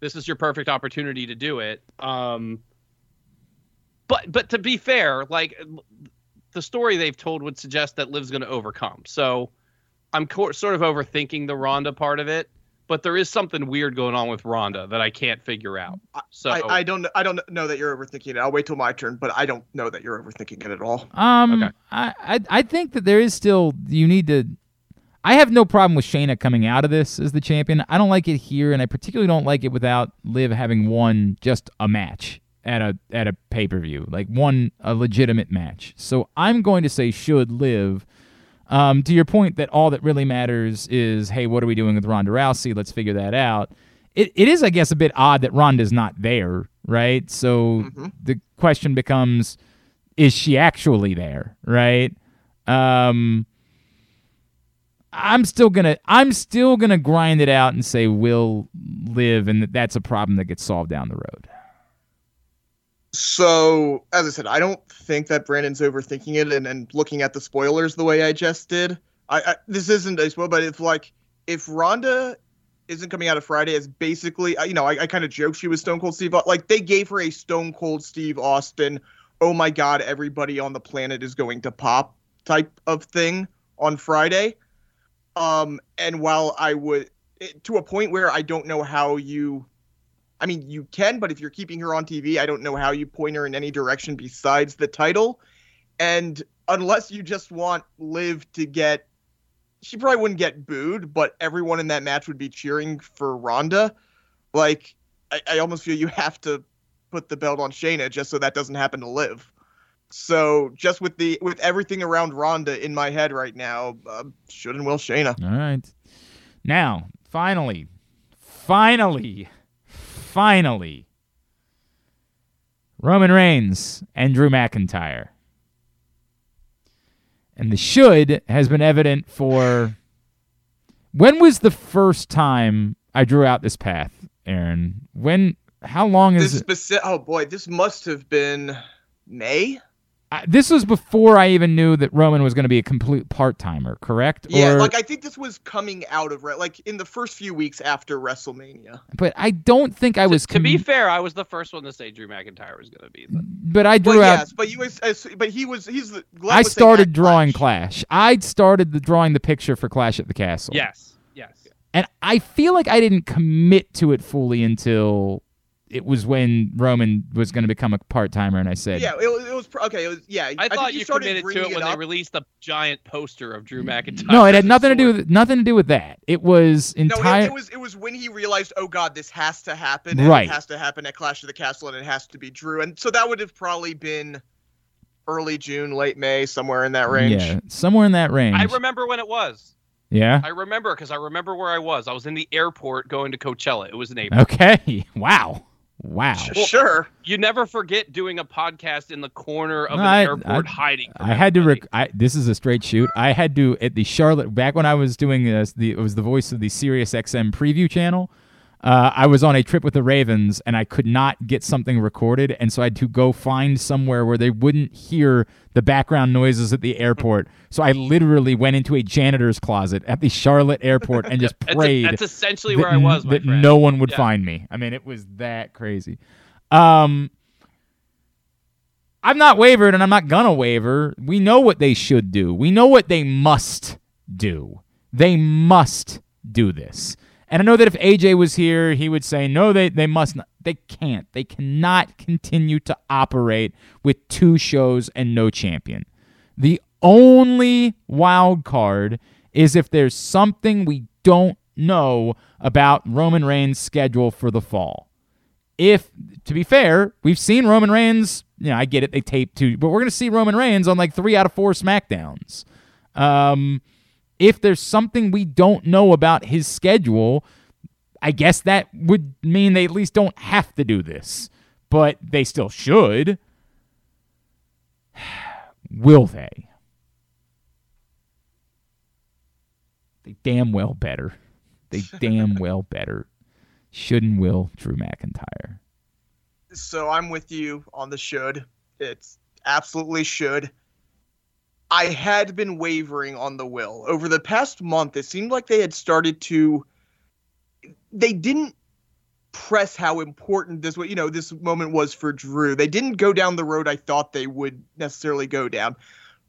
this is your perfect opportunity to do it. Um, but but to be fair, like the story they've told would suggest that Liv's going to overcome. So I'm co- sort of overthinking the Ronda part of it, but there is something weird going on with Ronda that I can't figure out. So I, I don't. I don't know that you're overthinking it. I'll wait till my turn, but I don't know that you're overthinking it at all. Um, Okay. I, I I think that there is still you need to. I have no problem with Shayna coming out of this as the champion. I don't like it here, and I particularly don't like it without Liv having won just a match at a at a pay per view, like one a legitimate match. So I'm going to say should Liv. Um, to your point that all that really matters is, hey, what are we doing with Ronda Rousey? Let's figure that out. It, it is, I guess, a bit odd that Ronda's not there, right? So Mhm. the question becomes, is she actually there, right? Um, I'm still gonna I'm still gonna grind it out and say we'll Liv, and that that's a problem that gets solved down the road. So, as I said, I don't think that Brandon's overthinking it, and, and looking at the spoilers the way I just did. I, I this isn't a spoiler, but it's like if Ronda isn't coming out of Friday, it's basically you know I, I kind of joked she was Stone Cold Steve, like they gave her a Stone Cold Steve Austin. Oh my God, everybody on the planet is going to pop type of thing on Friday. Um, and while I would to a point where I don't know how you I mean, you can, but if you're keeping her on TV, I don't know how you point her in any direction besides the title. And unless you just want Liv to get, she probably wouldn't get booed, but everyone in that match would be cheering for Ronda. Like, I, I almost feel you have to put the belt on Shayna just so that doesn't happen to Liv. So just with the with everything around Ronda in my head right now, uh, should and will Shayna. All right. Now, finally, finally, finally, Roman Reigns and Drew McIntyre. And the should has been evident for. When was the first time I drew out this path, Aaron? When? How long is This it? Oh boy, this must have been May. I- This was before I even knew that Roman was going to be a complete part timer, correct? Yeah, Or- like I think this was coming out of Re- like in the first few weeks after WrestleMania. but I don't think I was. to be fair, I was the first one to say Drew McIntyre was going to be. The, but I But drew out. yes, but you was, as- but he was he's the. Glenn I started drawing Clash. Clash. I started the drawing the picture for Clash at the Castle. yes, yes. And I feel like I didn't commit to it fully until it was when Roman was going to become a part timer, and I said, Yeah, it, was- it was okay. It was yeah. I, think thought you started committed to it when they released the giant poster of Drew McIntyre. "No, it had nothing to do with nothing to do with that. It was No, entire." it, it was it was when he realized, oh God, this has to happen. And Right. It has to happen at Clash of the Castle, and it has to be Drew. And so that would have probably been early June, late May, somewhere in that range. Yeah, somewhere in that range. I remember when it was. yeah. I remember because I remember where I was. I was in the airport going to Coachella. It was in April. Okay. Wow. Wow. Sh- Sure. You never forget doing a podcast in the corner of No, an I- airport I- hiding. I had to. Rec- I, this is a straight shoot. I had to at the Charlotte back when I was doing this. the it was the voice of the Sirius XM preview channel. Uh, I was on a trip with the Ravens and I could not get something recorded, and so I had to go find somewhere where they wouldn't hear the background noises at the airport. So I literally went into a janitor's closet at the Charlotte airport and just That's, prayed that's essentially that, where I was. My that friend. no one would Yeah. find me. I mean, it was that crazy. Um, I'm not wavered, and I'm not gonna waver. We know what they should do. We know what they must do. They must do this. And I know that if AJ was here, he would say, no, they, they must not. They can't. They cannot continue to operate with two shows and no champion. The only wild card is if there's something we don't know about Roman Reigns' schedule for the fall. If, to be fair, we've seen Roman Reigns, you know, I get it, they tape two, but we're going to see Roman Reigns on like three out of four SmackDowns. Um, if there's something we don't know about his schedule, I guess that would mean they at least don't have to do this, but they still should. Will they? They damn well better. They damn well better. Should and will Drew McIntyre. So I'm with you on the should. It's absolutely should. I had been wavering on the will. Over the past month, it seemed like they had started to they didn't press how important this you know this moment was for Drew. They didn't go down the road I thought they would necessarily go down.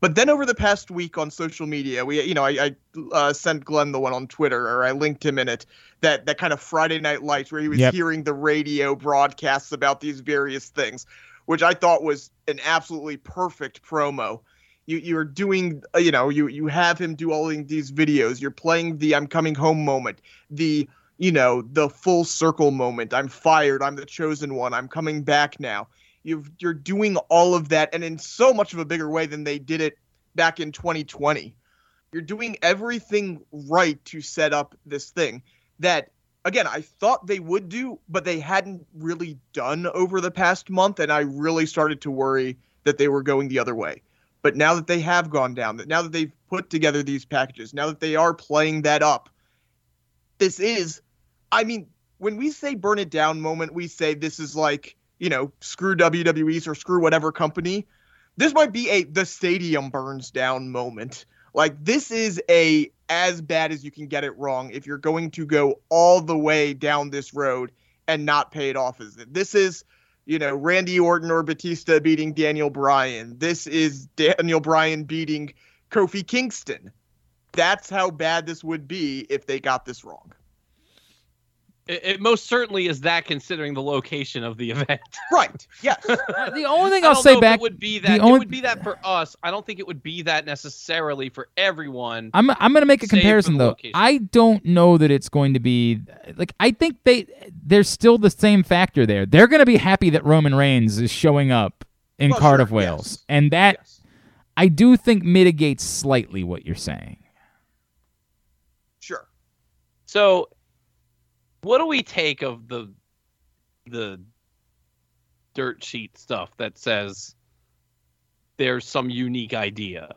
But then over the past week on social media, we you know I, I uh, sent Glenn the one on Twitter or I linked him in it that that kind of Friday Night Lights where he was Yep. hearing the radio broadcasts about these various things, which I thought was an absolutely perfect promo. You you're doing uh, you know you you have him do all these videos. You're playing the I'm coming home moment. The you know the full circle moment. I'm fired. I'm the chosen one. I'm coming back now. You've you're doing all of that and in so much of a bigger way than they did it back in 2020. You're doing everything right to set up this thing that again, I thought they would do, but they hadn't really done over the past month, and I really started to worry that they were going the other way. But now that they have gone down, that now that they've put together these packages, now that they are playing that up, this is, I mean, when we say burn it down moment, we say this is like, you know, screw WWE's or screw whatever company. This might be a the stadium burns down moment. Like this is a as bad as you can get it wrong if you're going to go all the way down this road and not pay it off as. This is, you know, Randy Orton or Batista beating Daniel Bryan. This is Daniel Bryan beating Kofi Kingston. That's how bad this would be if they got this wrong. It, it most certainly is that considering the location of the event. Right. Yes. Uh, the only thing I I'll don't say know back, it would be the that. only- It would be that for us. I don't think it would be that necessarily for everyone. I'm I'm gonna make a comparison though. location. I don't know that it's going to be like I think they there's still the same factor there. They're gonna be happy that Roman Reigns is showing up in Well, Cardiff, sure, Wales, yes. and that yes. I do think mitigates slightly what you're saying. Sure. So, what do we take of the the dirt sheet stuff that says there's some unique idea?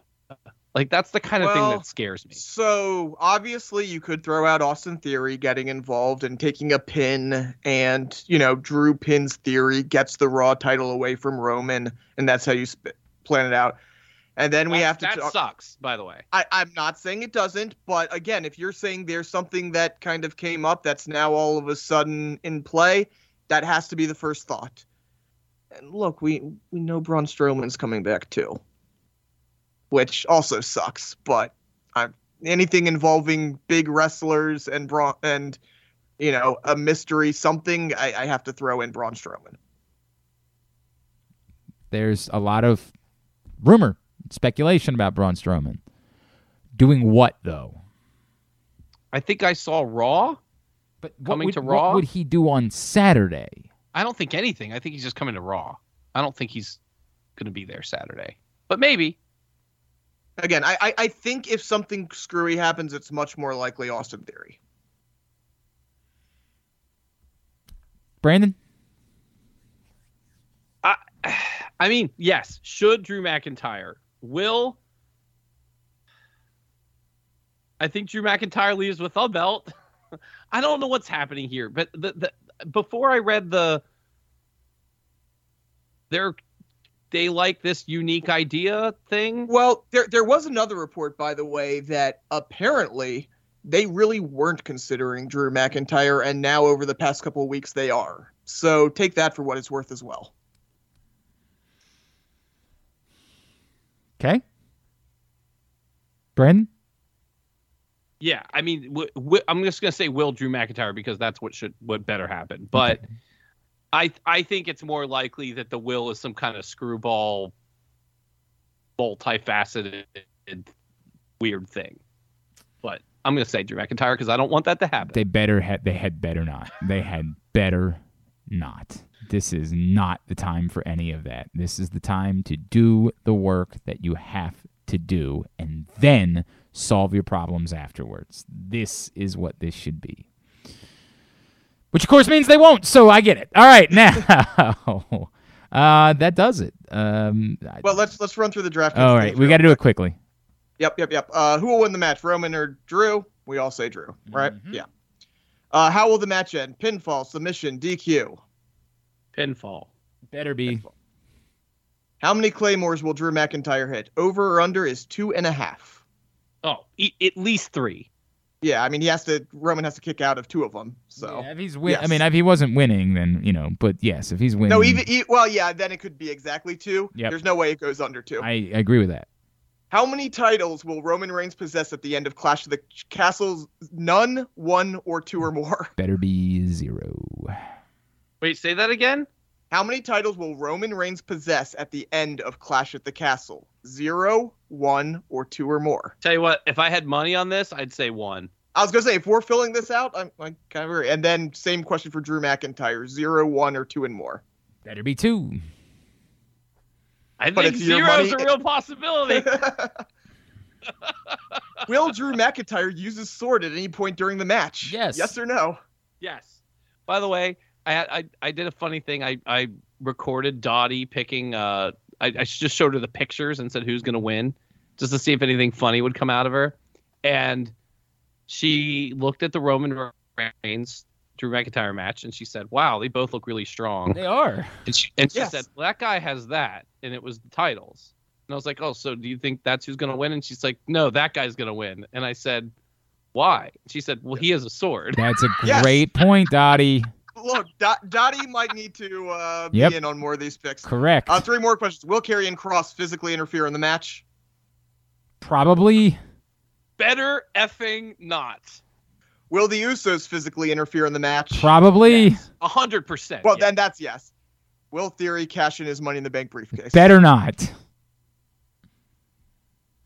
Like that's the kind of thing that scares me. So obviously, you could throw out Austin Theory getting involved and taking a pin, and you know Drew Pin's theory gets the Raw title away from Roman, and that's how you sp- plan it out. And then we have to. That talk- sucks, by the way. I, I'm not saying it doesn't, but again, if you're saying there's something that kind of came up that's now all of a sudden in play, that has to be the first thought. And look, we we know Braun Strowman's coming back too, which also sucks. But I'm anything involving big wrestlers and Braun and you know a mystery something, I, I have to throw in Braun Strowman. There's a lot of rumor, speculation about Braun Strowman. Doing what though? I think I saw Raw. But what Coming would, to Raw, what would he do on Saturday? I don't think anything. I think he's just coming to Raw. I don't think he's going to be there Saturday, but maybe. Again, I, I I think if something screwy happens, it's much more likely Austin Theory. Brandon? I, I mean, yes. Should Drew McIntyre will? I think Drew McIntyre leaves with a belt. I don't know what's happening here, but the, the before I read the, they're they like this unique idea thing. Well, there there was another report, by the way, that apparently they really weren't considering Drew McIntyre, and now over the past couple of weeks they are. So take that for what it's worth as well. Okay. Brandon? Yeah, I mean, w- w- I'm just gonna say will Drew McIntyre because that's what should what better happen. But Okay. I I think it's more likely that the will is some kind of screwball, multifaceted, weird thing. But I'm gonna say Drew McIntyre because I don't want that to happen. They better had they had better not. They had better not. This is not the time for any of that. This is the time to do the work that you have to do and then solve your problems afterwards. This is what this should be. Which of course means they won't, so I get it. All right, now uh, that does it. Um, Well, let's let's run through the draft. all right, we got to do it quickly. Yep, yep, yep. Uh, who will win the match, Roman or Drew? We all say Drew, right? Mhm. Yeah. Uh, how will the match end? Pinfall, submission, DQ. Pinfall. Better be. How many claymores will Drew McIntyre hit? Over or under is two and a half. Oh, e- at least three. Yeah, I mean he has to. Roman has to kick out of two of them. So Yeah, if he's win- I mean, if he wasn't winning, then you know. But yes, if he's winning, no, even e- well, yeah. Then it could be exactly two. Yep. There's no way it goes under two. I agree with that. How many titles will Roman Reigns possess at the end of Clash of the Castles? None, one, or two or more. Better be zero. Wait, say that again. How many titles will Roman Reigns possess at the end of Clash at the Castle? Zero, one, or two or more. Tell you what, if I had money on this, I'd say one. I was gonna say if we're filling this out, I'm, I'm kind of agree. And then same question for Drew McIntyre: zero, one, or two and more. Better be two. I But think it's your zero is a real possibility. Will Drew McIntyre use his sword at any point during the match? Yes. Yes or no? yes. By the way, I I, I did a funny thing. I, I recorded Dottie picking. Uh, I, I just showed her the pictures and said who's gonna win, just to see if anything funny would come out of her. And she looked at the Roman Reigns Drew McIntyre match and she said, "Wow, they both look really strong." They are. And she, and she Yes. said, well, that guy has that, and it was the titles. And I was like, oh, so do you think that's who's going to win? And she's like, no, that guy's going to win. And I said, why? She said, well, he has a sword. That's a Yes. great point, Dottie. Look, Dot- Dottie might need to uh, Yep. be in on more of these picks. Correct. Uh, three more questions. Will Karrion Kross physically interfere in the match? Probably. Better effing not. Will the Usos physically interfere in the match? Probably. A hundred percent. well, yeah. then that's yes. Will Theory cash in his Money in the Bank briefcase? Better not.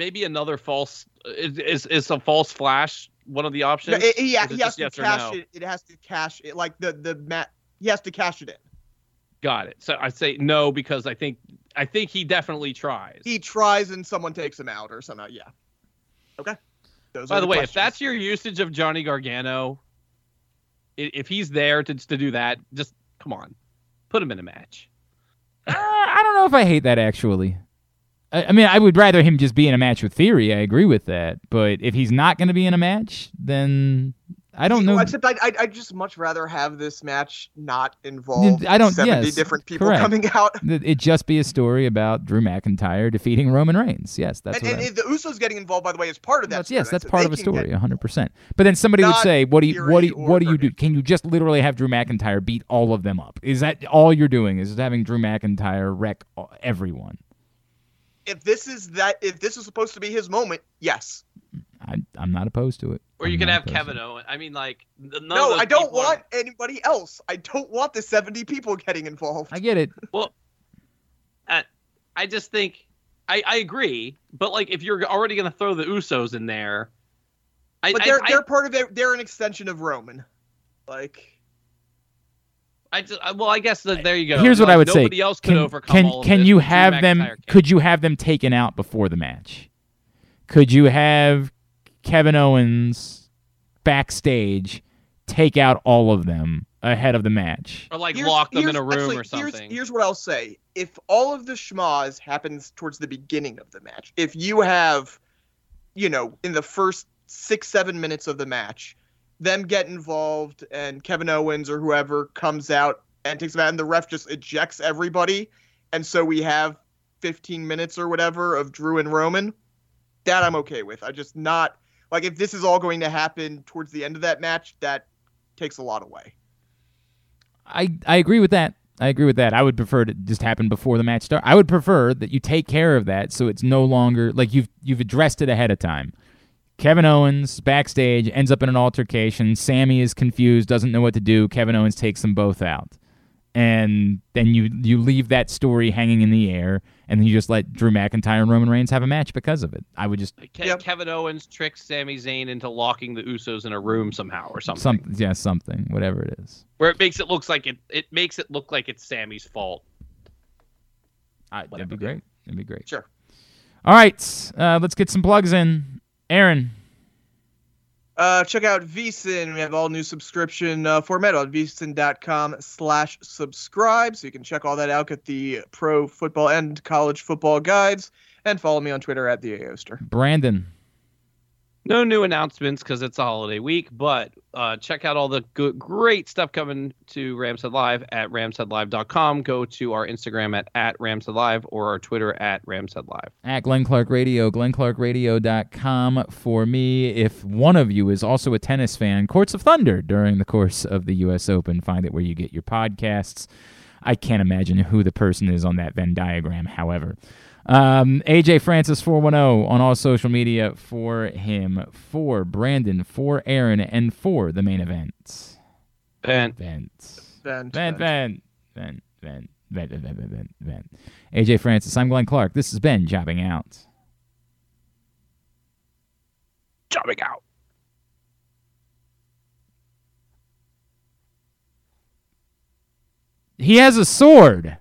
maybe another false is, is is a false flash one of the No, options. it- he, he has to yes or cash no? it. It has to cash it. Like the the mat. He has to cash it in. Got it. So I say no because I think I think he definitely tries. He tries and someone takes him out or somehow. Yeah. Okay. Those By are the way, if that's your usage of Johnny Gargano, if he's there to to do that, just come on, put him in a match. Uh, I don't know if I hate that actually. I, I mean, I would rather him just be in a match with Theory. I agree with that. But if he's not going to be in a match, then I don't know. Except I'd, I'd, I'd just much rather have this match not involve I don't- 70 yes, different people correct. coming out. It just be a story about Drew McIntyre defeating Roman Reigns. Yes, that's and and I, the Usos getting involved, by the way, is part of that. that's, yes, that's part of a story, 100%. But then somebody would say, "What do you what do you, what do you do? Can you just literally have Drew McIntyre beat all of them up? Is that all you're doing? Is having Drew McIntyre wreck everyone?" If this is that, if this is supposed to be his moment, yes. I, I'm not opposed to it. Or you I'm can have Kevin it. Owen. I mean, like n- none of No, those I don't people are- want anybody else. I don't want the 70 people getting involved. I get it. Well, uh, I just think I, I agree, but like if you're already gonna throw the Usos in there, I, but they're I, they're part of it. They're an extension of Roman. Like I just I- well, I guess that there you go. Here's what I would say. Nobody else could Can overcome can, all of can this, you but have them? Could you have them taken out before the match? Could you have Kevin Owens backstage take out all of them ahead of the match? or like here's- lock them in a room actually, or something? Here's, here's what I'll say: if all of the schmaz happens towards the beginning of the match, if you have, you know, in the first six seven minutes of the match, them get involved and Kevin Owens or whoever comes out and takes them out, and the ref just ejects everybody, and so we have 15 minutes or whatever of Drew and Roman. That I'm okay with. I just not like if this is all going to happen towards the end of that match, that takes a lot away. I I agree with that. I agree with that. I would prefer to just happen before the match start. I would prefer that you take care of that so it's no longer like you've you've addressed it ahead of time. Kevin Owens backstage ends up in an altercation. Sami is confused, doesn't know what to do. Kevin Owens takes them both out. And then you you leave that story hanging in the air and then you just let Drew McIntyre and Roman Reigns have a match because of it. I would just Ke- Yep. Kevin Owens tricks Sami Zayn into locking the Usos in a room somehow or something, some yeah, something, whatever it is. where it makes it looks like it. It makes it look like it's Sami's fault. I, that'd be great. That'd be great. Sure. All right, uh, let's get some plugs in. Aaron, Uh, check out VSIN. We have all new subscription uh, format on vsin.com slash subscribe. So you can check all that out, get the pro football and college football guides, and follow me on Twitter at the Aoster. Brandon, No new announcements because it's a holiday week, but uh, check out all the good, great stuff coming to Ramshead Live at ramsheadlive.com. Go to our Instagram at, at Ramshead Live or our Twitter at Ramshead Live. at Glenn Clark Radio, glennclarkradio.com for me. If one of you is also a tennis fan, Courts of Thunder during the course of the U.S. Open. Find it where you get your podcasts. I can't imagine who the person is on that Venn diagram, however. Um, AJ Francis 410 on all social media for him, for Brandon, for Aaron, and for the main event. And Vent. Vent, Vent, vent. vent, vent, vent, vent, vent, vent, vent, vent. AJ Francis, I'm Glenn Clark. This has been Jobbing Out. coming out. He has a sword.